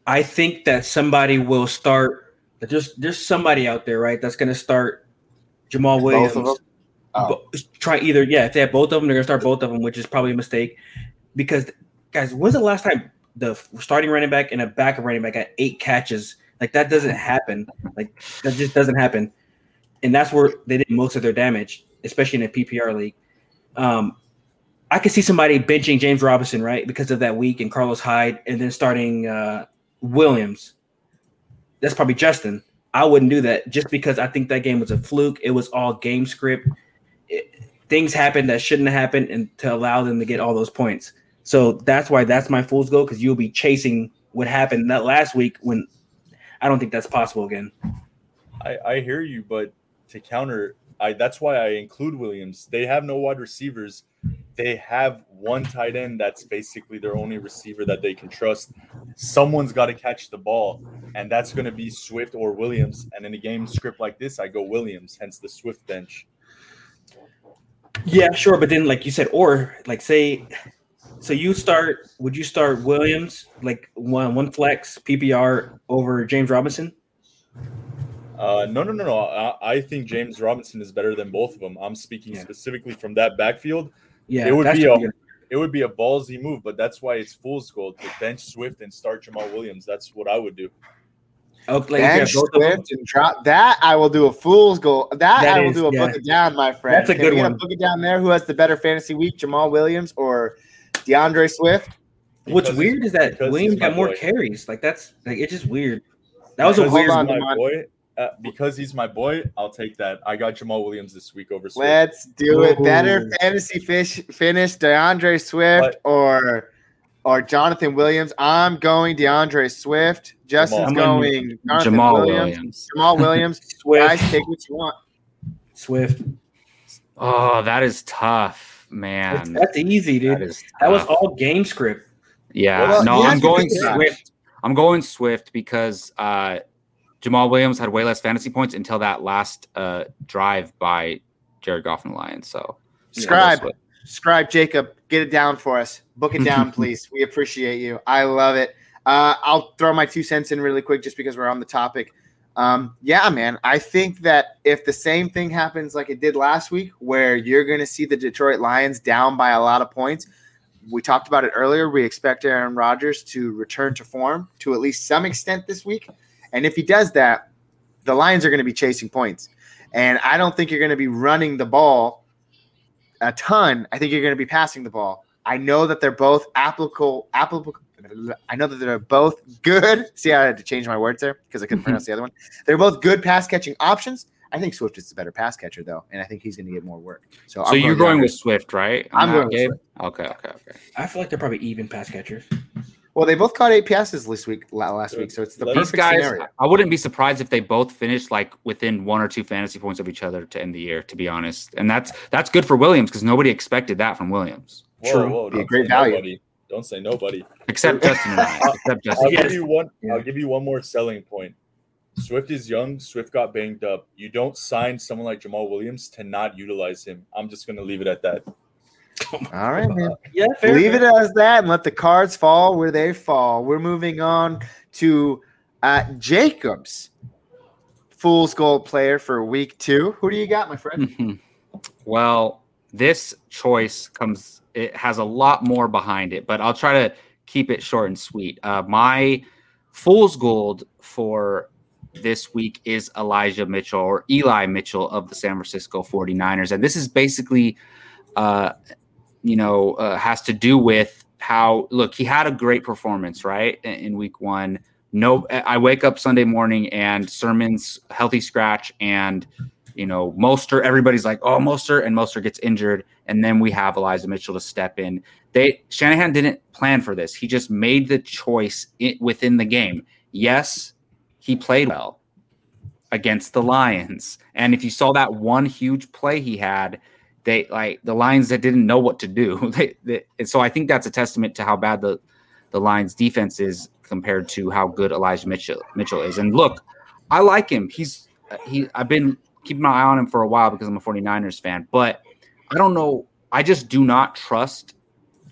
I think that somebody will start But there's there's somebody out there, right, that's gonna start Jamaal Williams. Both of them? Oh. Try either, yeah. If they have both of them, they're gonna start both of them, which is probably a mistake. Because guys, when's the last time the starting running back and a backup running back got eight catches? Like that doesn't happen. Like that just doesn't happen. And that's where they did most of their damage, especially in a PPR league. Um, I could see somebody benching James Robinson, right, because of that week and Carlos Hyde, and then starting uh, Williams. That's probably Justin. I wouldn't do that just because I think that game was a fluke. It was all game script. It, things happened that shouldn't have happened, and to allow them to get all those points. So that's why that's my fool's goal because you'll be chasing what happened that last week when I don't think that's possible again. I, I hear you, but to counter, I that's why I include Williams. They have no wide receivers. They have one tight end that's basically their only receiver that they can trust. Someone's got to catch the ball, and that's going to be Swift or Williams. And in a game script like this, I go Williams, hence the Swift bench. Yeah, sure, but then like you said, or like say, so you start. Would you start Williams like one one flex PPR over James Robinson? Uh, no, no, no, no. I, I think James Robinson is better than both of them. I'm speaking Yeah. specifically from that backfield. Yeah, it would be a it would be a ballsy move, but that's why it's fool's gold to bench Swift and start Jamaal Williams. That's what I would do. oh, like if you have Bench both Swift and drop that. I will do a fool's goal. That, That I will is- do a yeah. book it down, my friend. That's a Can good one. Book it down there. Who has the better fantasy week, Jamaal Williams or DeAndre Swift? What's weird is that because he's Williams got more boy. carries. Like that's like it's just weird. That was a Because weird. he's on, my boy. Uh, because he's my boy, I'll take that. I got Jamaal Williams this week over Swift. Let's do it. Better fantasy fish finish DeAndre Swift or or Jonathan Williams. I'm going DeAndre Swift. Justin's I'm going Jonathan Jamaal Williams. Williams. Jamaal Williams. [laughs] Swift, Guys, take what you want. Swift. Oh, that is tough, That's, man. that's easy, dude. That is That was all game script. Yeah, Well, no, I'm going pick it. Swift. I'm going Swift because uh, Jamaal Williams had way less fantasy points until that last uh, drive by Jared Goff and the Lions. So Scribe. Swift. Scribe Jacob, get it down for us. Book it down, [laughs] please. We appreciate you. I love it. Uh, I'll throw my two cents in really quick just because we're on the topic. Um, yeah, man. I think that if the same thing happens like it did last week, where you're going to see the Detroit Lions down by a lot of points, we talked about it earlier. We expect Aaron Rodgers to return to form to at least some extent this week. And if he does that, the Lions are going to be chasing points. And I don't think you're going to be running the ball a ton. I think you're going to be passing the ball. I know that they're both applicable. Applicable. I know that they're both good. See, I had to change my words there because I couldn't pronounce the other one. They're both good pass catching options. I think Swift is the better pass catcher though, and I think he's going to get more work. So, So I'm you're going down. with Swift, right? on I'm going with Gabe? Swift. Okay, okay, okay. I feel like they're probably even pass catchers. Well, they both caught eight passes this week, last week, so it's the These These perfect guys, scenario. I wouldn't be surprised if they both finished like within one or two fantasy points of each other to end the year. To be honest, and that's that's good for Williams because nobody expected that from Williams, Whoa, True. whoa, Be a great value. Nobody. Don't say nobody. except [laughs] Justin and I. Except Justin. I'll Yes. give you one. Yeah. I'll give you one more selling point. Swift is young. Swift got banged up. You don't sign someone like Jamaal Williams to not utilize him. I'm just going to leave it at that. All right, man. Yeah, fair. Leave fair. it as that and let the cards fall where they fall. We're moving on to uh, Jacobs, Fool's Gold player for week two. Who do you got, my friend? Mhm. [laughs] Well, this choice comes. It has a lot more behind it, but I'll try to keep it short and sweet. Uh, my fool's gold for this week is Elijah Mitchell or Eli Mitchell of the San Francisco 49ers. And this is basically, uh, you know, uh, has to do with how, look, he had a great performance, right, in, in week one. No, I wake up Sunday morning and Sermon's healthy scratch and you know, Mostert, everybody's like, oh, Mostert, and Mostert gets injured. And then we have Elijah Mitchell to step in. They Shanahan didn't plan for this. He just made the choice within the game. Yes, he played well against the Lions. And if you saw that one huge play he had, they like the Lions that didn't know what to do. [laughs] they, they, and so I think that's a testament to how bad the the Lions defense is compared to how good Elijah Mitchell Mitchell is. And look, I like him. He's he I've been keeping my eye on him for a while because I'm a 49ers fan, but I don't know. I just do not trust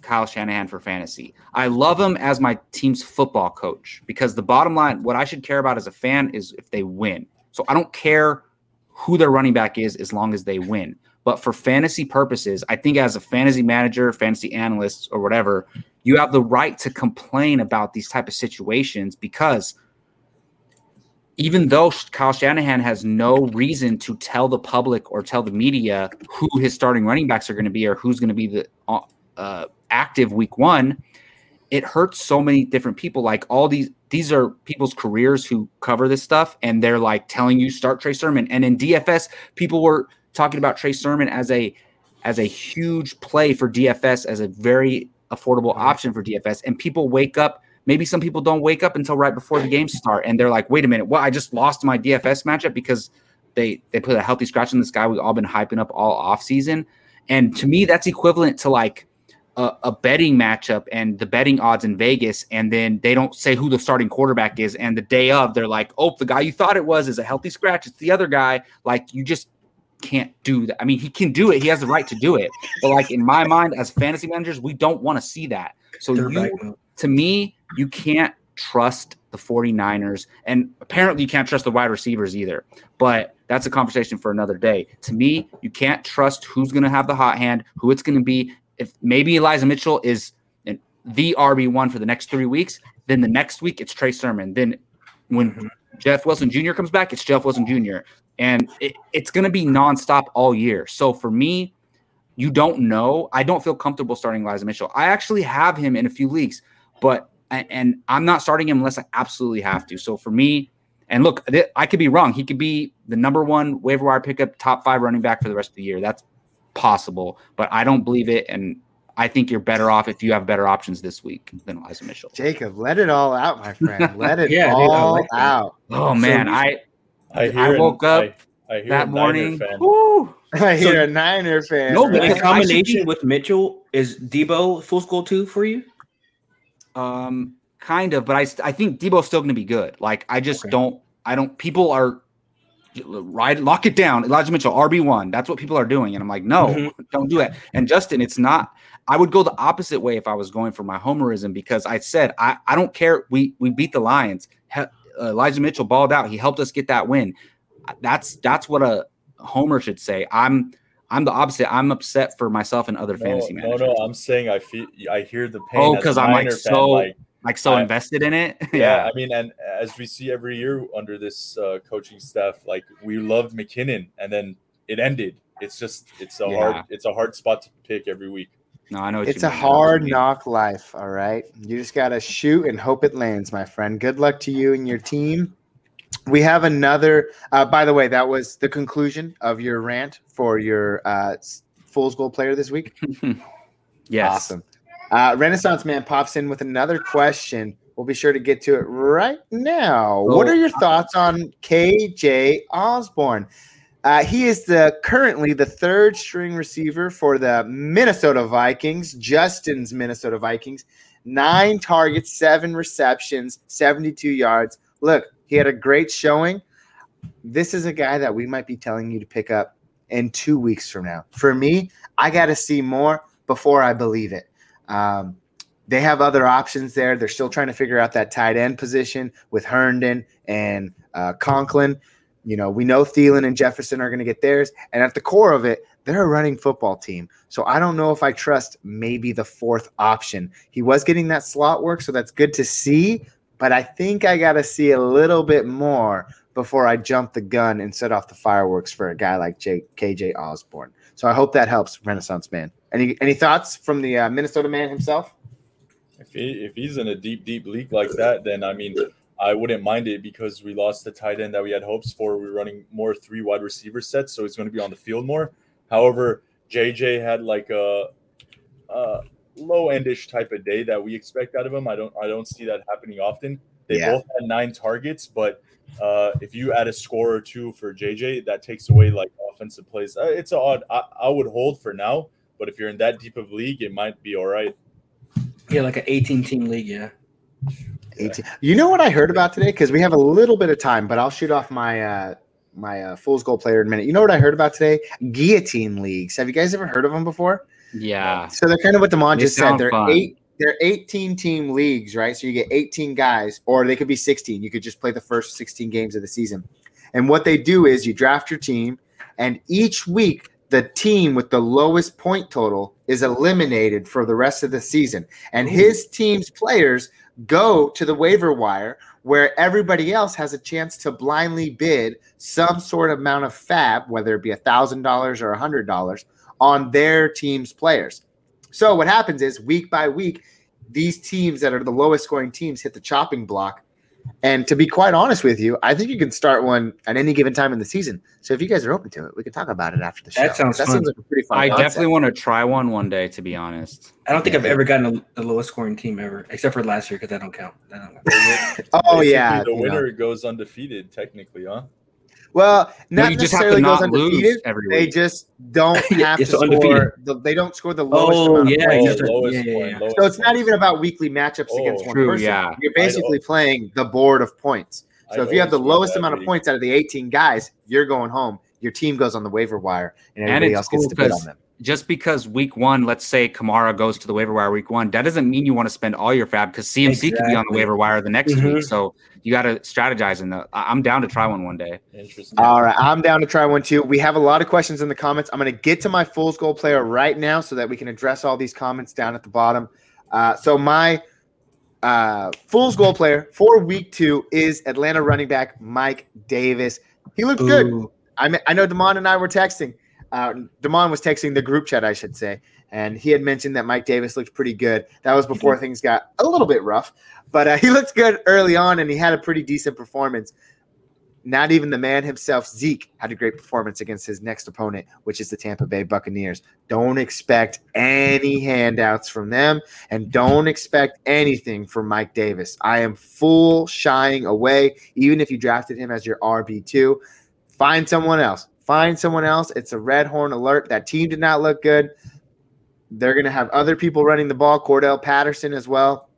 Kyle Shanahan for fantasy. I love him as my team's football coach because the bottom line, what I should care about as a fan is if they win. So I don't care who their running back is as long as they win. But for fantasy purposes, I think as a fantasy manager, fantasy analyst, or whatever, you have the right to complain about these type of situations because even though Kyle Shanahan has no reason to tell the public or tell the media who his starting running backs are going to be or who's going to be the uh, uh, active week one, it hurts so many different people. Like all these, these are people's careers who cover this stuff, and they're like telling you start Trey Sermon. And in DFS, people were talking about Trey Sermon as a as a huge play for DFS, as a very affordable option for DFS. And people wake up. Maybe some people don't wake up until right before the games start, and they're like, "Wait a minute, what? I just lost my DFS matchup because they they put a healthy scratch on this guy we've all been hyping up all off season." And to me, that's equivalent to like a, a, betting matchup and the betting odds in Vegas, and then they don't say who the starting quarterback is, and the day of they're like, "Oh, the guy you thought it was is a healthy scratch. It's the other guy." Like you just can't do that. I mean, he can do it. He has the right to do it. But like in my mind, as fantasy managers, we don't want to see that. So you, to me, you can't trust the 49ers. And apparently you can't trust the wide receivers either. But that's a conversation for another day. To me, you can't trust who's going to have the hot hand, who it's going to be. If maybe Elijah Mitchell is an, the RB1 for the next three weeks, then the next week it's Trey Sermon. Then when mm-hmm. Jeff Wilson Jr. comes back, it's Jeff Wilson Jr and it, it's going to be nonstop all year. So for me, you don't know. I don't feel comfortable starting Elijah Mitchell. I actually have him in a few leagues, but and I'm not starting him unless I absolutely have to. So for me, and look, I could be wrong. He could be the number one waiver wire pickup, top five running back for the rest of the year. That's possible, but I don't believe it. And I think you're better off if you have better options this week than Elijah Mitchell. Jacob, let it all out, my friend. [laughs] Let it yeah, all dude, like out. Oh man, so, I I, I woke an, up I, I that morning. [laughs] I hear so, a Niner fan. No, but right? the combination be, with Mitchell is Deebo full school too for you. Um, kind of, but I I think Deebo's still going to be good. Like I just okay. don't. I don't. People are right. Lock it down. Elijah Mitchell RB one. That's what people are doing, and I'm like, no, mm-hmm. don't do it. And Justin, it's not. I would go the opposite way if I was going for my homerism because I said I I don't care. We we beat the Lions. Elijah Mitchell balled out. He helped us get that win. That's that's what a homer should say. I'm I'm the opposite. I'm upset for myself and other no, fantasy managers. No, no, I'm saying I feel I hear the pain. Oh, because I'm like so like, like so I, invested in it. [laughs] yeah. yeah, I mean, and as we see every year under this uh, coaching staff, like we loved McKinnon, and then it ended. It's just it's a yeah. hard it's a hard spot to pick every week. No, I know. it's a hard knock life. All right. You just got to shoot and hope it lands, my friend. Good luck to you and your team. We have another. Uh, by the way, that was the conclusion of your rant for your uh, Fool's Gold player this week. [laughs] yes. Awesome. Uh, Renaissance Man pops in with another question. We'll be sure to get to it right now. Oh, what are your thoughts on KJ Osborn? Uh, he is the currently the third string receiver for the Minnesota Vikings, Justin's Minnesota Vikings. Nine targets, seven receptions, 72 yards. Look, he had a great showing. This is a guy that we might be telling you to pick up in two weeks from now. For me, I got to see more before I believe it. Um, they have other options there. They're still trying to figure out that tight end position with Herndon and uh, Conklin. You know, we know Thielen and Jefferson are going to get theirs. And at the core of it, they're a running football team. So I don't know if I trust maybe the fourth option. He was getting that slot work, so that's good to see. But I think I got to see a little bit more before I jump the gun and set off the fireworks for a guy like J- KJ Osborn. So I hope that helps, Renaissance Man. Any any thoughts from the uh, Minnesota man himself? If he if he's in a deep deep leak like that, then I mean I wouldn't mind it because we lost the tight end that we had hopes for. We're running more three wide receiver sets, so he's going to be on the field more. However, JJ had like a, a low endish type of day that we expect out of him. I don't I don't see that happening often. They yeah. both had nine targets, but uh, if you add a score or two for JJ, that takes away like offensive plays. Uh, it's odd. I, I would hold for now, but if you're in that deep of league, it might be all right. Yeah, like an 18 team league. Yeah. 18. You know what I heard about today? Because we have a little bit of time, but I'll shoot off my uh, my uh, Fool's Gold player in a minute. You know what I heard about today? Guillotine leagues. Have you guys ever heard of them before? Yeah. So they're kind of what Demond They just said. They're fun. eight. They're 18 team leagues, right? So you get 18 guys, or they could be 16. You could just play the first 16 games of the season. And what they do is you draft your team, and each week the team with the lowest point total is eliminated for the rest of the season. And his team's players go to the waiver wire where everybody else has a chance to blindly bid some sort of amount of fab, whether it be $1,000 or $100 on their team's players. So what happens is week by week, these teams that are the lowest scoring teams hit the chopping block. And to be quite honest with you, I think you can start one at any given time in the season. So if you guys are open to it, we can talk about it after the show. That sounds that fun. seems like a pretty fun. I concept. definitely want to try one one day, to be honest. I don't think Yeah. I've ever gotten a, the lowest scoring team ever, except for last year because that don't count. That don't count. [laughs] Oh Basically, yeah. the you know. winner goes undefeated, technically, huh? Well, No, not you just necessarily goes not undefeated. every They just don't [laughs] have to it's undefeated. score. The, they don't score the oh, lowest Oh, amount of yeah, points. you Oh, start- lowest yeah, yeah, point, yeah. lowest So it's not even about weekly matchups Oh, against one true, person. yeah. You're basically playing the board of points. So I if you have the lowest that amount of points out of the 18 guys, you're going home. Your team goes on the waiver wire, and And everybody it's else gets to bid on them. Just because week one, let's say Kamara goes to the waiver wire week one, that doesn't mean you want to spend all your fab because CMC could be on the waiver wire the next Mhm. week. So you got to strategize in the. I- I'm down to try one one day. Interesting. All right, I'm down to try one too. We have a lot of questions in the comments. I'm going to get to my fool's goal player right now so that we can address all these comments down at the bottom. Uh, so my uh, fool's goal player for week two is Atlanta running back Mike Davis. He looked good. I mean, I know Damon and I were texting. Uh, Damon was texting the group chat, I should say, and he had mentioned that Mike Davis looked pretty good. That was before things got a little bit rough, but uh, [laughs] he looked good early on, and he had a pretty decent performance. Not even the man himself, Zeke, had a great performance against his next opponent, which is the Tampa Bay Buccaneers. Don't expect any handouts from them, and don't expect anything from Mike Davis. I am full shying away, even if you drafted him as your RB2. Find someone else. Find someone else. It's a red horn alert. That team did not look good. They're going to have other people running the ball, Cordarrelle Patterson as well,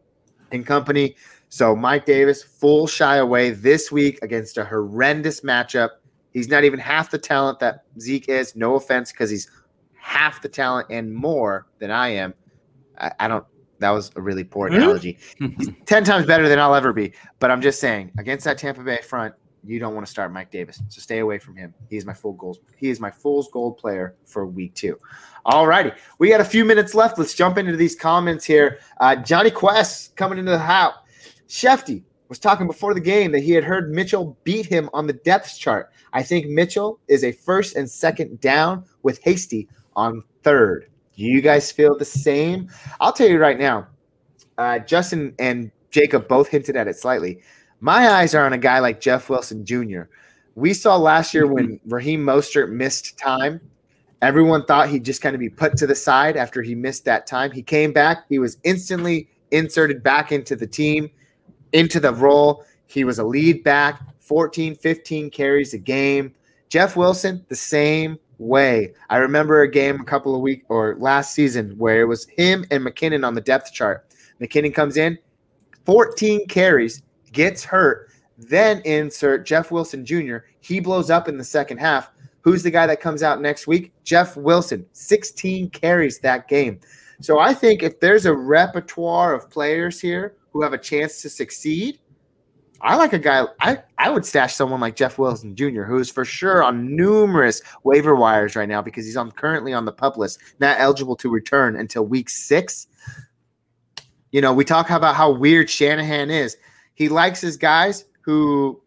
and company. So Mike Davis, full shy away this week against a horrendous matchup. He's not even half the talent that Zeke is. No offense, because he's half the talent and more than I am. I, I don't. That was a really poor analogy. He's ten times better than I'll ever be. But I'm just saying, against that Tampa Bay front, you don't want to start Mike Davis. So stay away from him. He is my full goals. He is my fool's gold player for week two. All righty. We got a few minutes left. Let's jump into these comments here. Uh, Johnny Quest coming into the house. Shefty was talking before the game that he had heard Mitchell beat him on the depth chart. I think Mitchell is a first and second down with Hasty on third. Do you guys feel the same? I'll tell you right now. Uh, Justin and Jacob both hinted at it slightly. My eyes are on a guy like Jeff Wilson Jr. We saw last year when [laughs] Raheem Mostert missed time. Everyone thought he'd just kind of be put to the side after he missed that time. He came back. He was instantly inserted back into the team, into the role. He was a lead back, 14, 15 carries a game. Jeff Wilson, the same way. I remember a game a couple of weeks or last season where it was him and McKinnon on the depth chart. McKinnon comes in, 14 carries, gets hurt, then insert Jeff Wilson Jr. He blows up in the second half. Who's the guy that comes out next week? Jeff Wilson, 16 carries that game. So I think if there's a repertoire of players here who have a chance to succeed, I like a guy. I, I would stash someone like Jeff Wilson Jr., who is for sure on numerous waiver wires right now because he's on currently on the pup list, not eligible to return until week six. You know, we talk about how weird Shanahan is. He likes his guys who,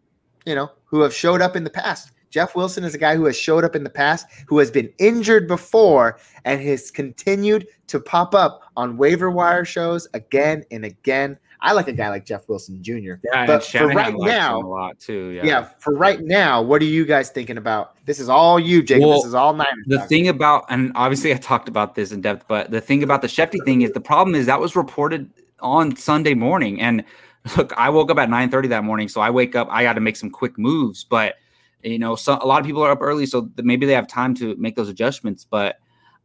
you know, who have showed up in the past. Jeff Wilson is a guy who has showed up in the past, who has been injured before, and has continued to pop up on waiver wire shows again and again. I like a guy like Jeff Wilson Jr. Yeah, But for right now- a lot too. Yeah. Yeah. for right now, what are you guys thinking about? This is all you, Jacob. Well, this is all Niners. The thing about, and obviously I talked about this in depth, but the thing about the Shefty thing is the problem is that was reported on Sunday morning. And look, I woke up at 9 30 that morning. So I wake up, I got to make some quick moves. But, you know, so a lot of people are up early. So maybe they have time to make those adjustments. But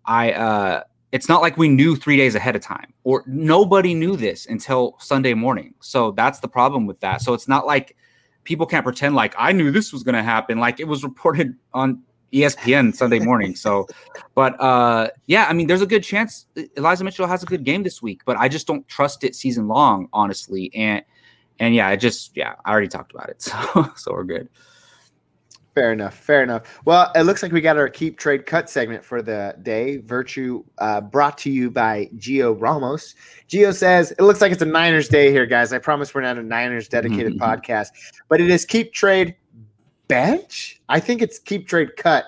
I, uh, it's not like we knew three days ahead of time, or nobody knew this until Sunday morning. So that's the problem with that. So it's not like people can't pretend like I knew this was going to happen. Like it was reported on ESPN Sunday morning. So, but uh, yeah, I mean, there's a good chance Elijah Mitchell has a good game this week, but I just don't trust it season long, honestly. And and yeah, I just yeah, I already talked about it, [laughs] so so we're good. Fair enough. Fair enough. Well, it looks like we got our keep trade cut segment for the day. Virtue uh, brought to you by Gio Ramos. Gio says it looks like it's a Niners day here, guys. I promise we're not a Niners dedicated [laughs] podcast, but it is keep trade bench. I think it's keep trade cut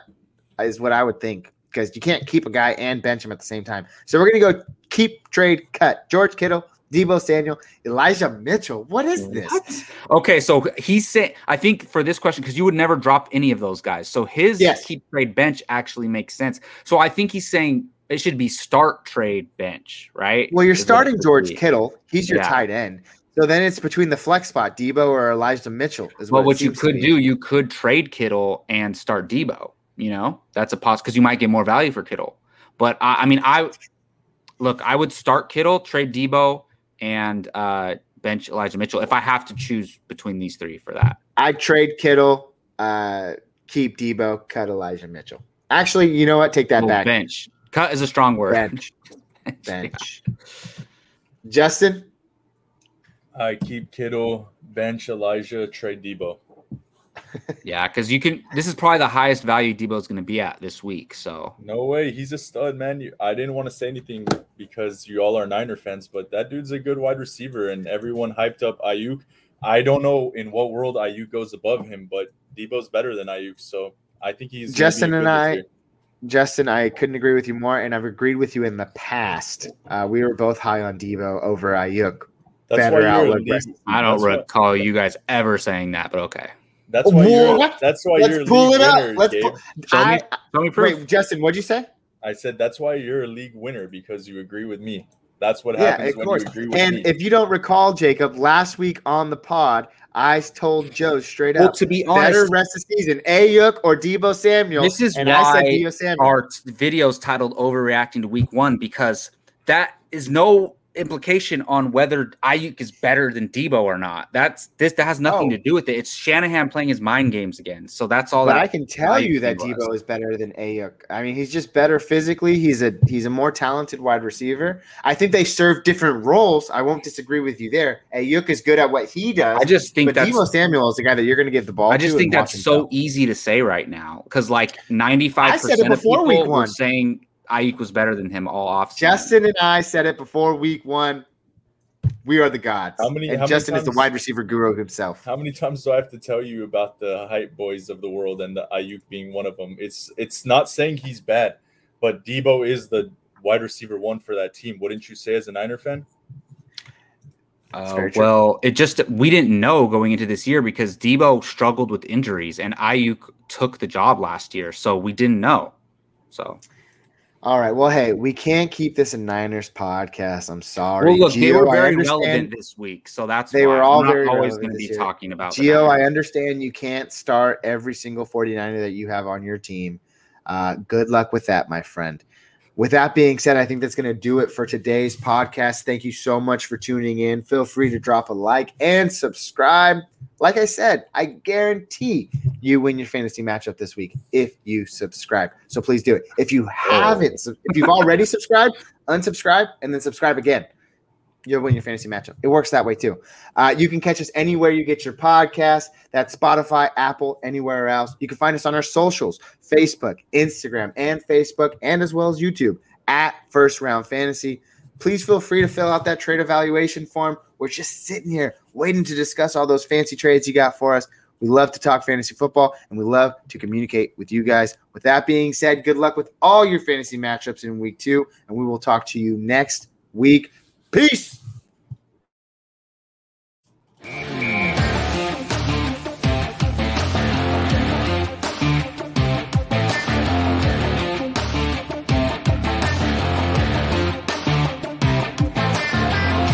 is what I would think because you can't keep a guy and bench him at the same time. So we're gonna go keep trade cut. George Kittle, Deebo Samuel, Elijah Mitchell. What is this? What? Okay, so he said I think for this question because you would never drop any of those guys. So his yes. keep trade bench actually makes sense. So I think he's saying it should be start trade bench, right? Well, you're starting George be. Kittle. He's your yeah. tight end. So then it's between the flex spot, Deebo or Elijah Mitchell. Is what well, what you could do, you could trade Kittle and start Deebo. You know, that's a pos because you might get more value for Kittle. But I, I mean, I look, I would start Kittle, trade Deebo, and uh, bench Elijah Mitchell if I have to choose between these three for that. I trade Kittle, uh, keep Deebo, cut Elijah Mitchell. Actually, you know what? Take that oh, back. Bench. Cut is a strong word. Bench. [laughs] bench. Justin? I keep Kittle, bench Elijah, trade Deebo. yeah, because you can. This is probably the highest value Deebo is going to be at this week. So no way, he's a stud, man. You, I didn't want to say anything because you all are Niner fans, but that dude's a good wide receiver, and everyone hyped up Aiyuk. I don't know in what world Aiyuk goes above him, but Deebo's better than Aiyuk, so I think he's Justin and I. Justin, I couldn't agree with you more, and I've agreed with you in the past. Uh, we were both high on Deebo over Aiyuk. That's Better outlook. I don't recall you guys ever saying that, but okay. That's oh, why you're. That's why Let's you're. Pull it up. Let's pull, I, show me proof. Wait, Justin, what'd you say? I said that's why you're a league winner because you agree with me. That's what happens yeah, when course. you agree with and me. And if you don't recall, Jacob, last week on the pod, I told Joe straight well, up to be honest, better rest of the season, Aiyuk or Deebo Samuel. This is and why I said Deebo Samuel. our videos titled "Overreacting to Week One" because that is no implication on whether Aiyuk is better than Deebo or not. That's this that has nothing oh. to do with it. It's Shanahan playing his mind games again. So that's all. But that I can tell you that Deebo is better than Aiyuk. I mean, he's just better physically. He's a he's a more talented wide receiver. I think they serve different roles. I won't disagree with you there. Aiyuk is good at what he does. I just think that Deebo Samuel is the guy that you're going to give the ball. I just think that's so easy to say right now because like 95 percent of people were saying Aiyuk was better than him all off. Justin and I said it before week one. We are the gods. How many? And how Justin many times, is the wide receiver guru himself. How many times do I have to tell you about the hype boys of the world and the Aiyuk being one of them? It's it's not saying he's bad, but Deebo is the wide receiver one for that team. Wouldn't you say as a Niner fan? Uh, well, it just we didn't know going into this year because Deebo struggled with injuries and Aiyuk took the job last year, so we didn't know. So all right. Well, hey, we can't keep this a Niners podcast. I'm sorry. Well, look, Gio, they were very relevant this week, so that's they were all very always going to be year. talking about. Geo, I understand you can't start every single 49er that you have on your team. Uh, good luck with that, my friend. With that being said, I think that's going to do it for today's podcast. Thank you so much for tuning in. Feel free to drop a like and subscribe. Like I said, I guarantee you win your fantasy matchup this week if you subscribe. So please do it. If you oh. haven't, if you've already subscribed, unsubscribe and then subscribe again. You'll win your fantasy matchup. It works that way too. Uh, you can catch us anywhere you get your podcast. That's Spotify, Apple, anywhere else. You can find us on our socials Facebook, Instagram, and Facebook, and as well as YouTube at First Round Fantasy. Please feel free to fill out that trade evaluation form. We're just sitting here waiting to discuss all those fancy trades you got for us. We love to talk fantasy football and we love to communicate with you guys. With that being said, good luck with all your fantasy matchups in week two, and we will talk to you next week. Peace.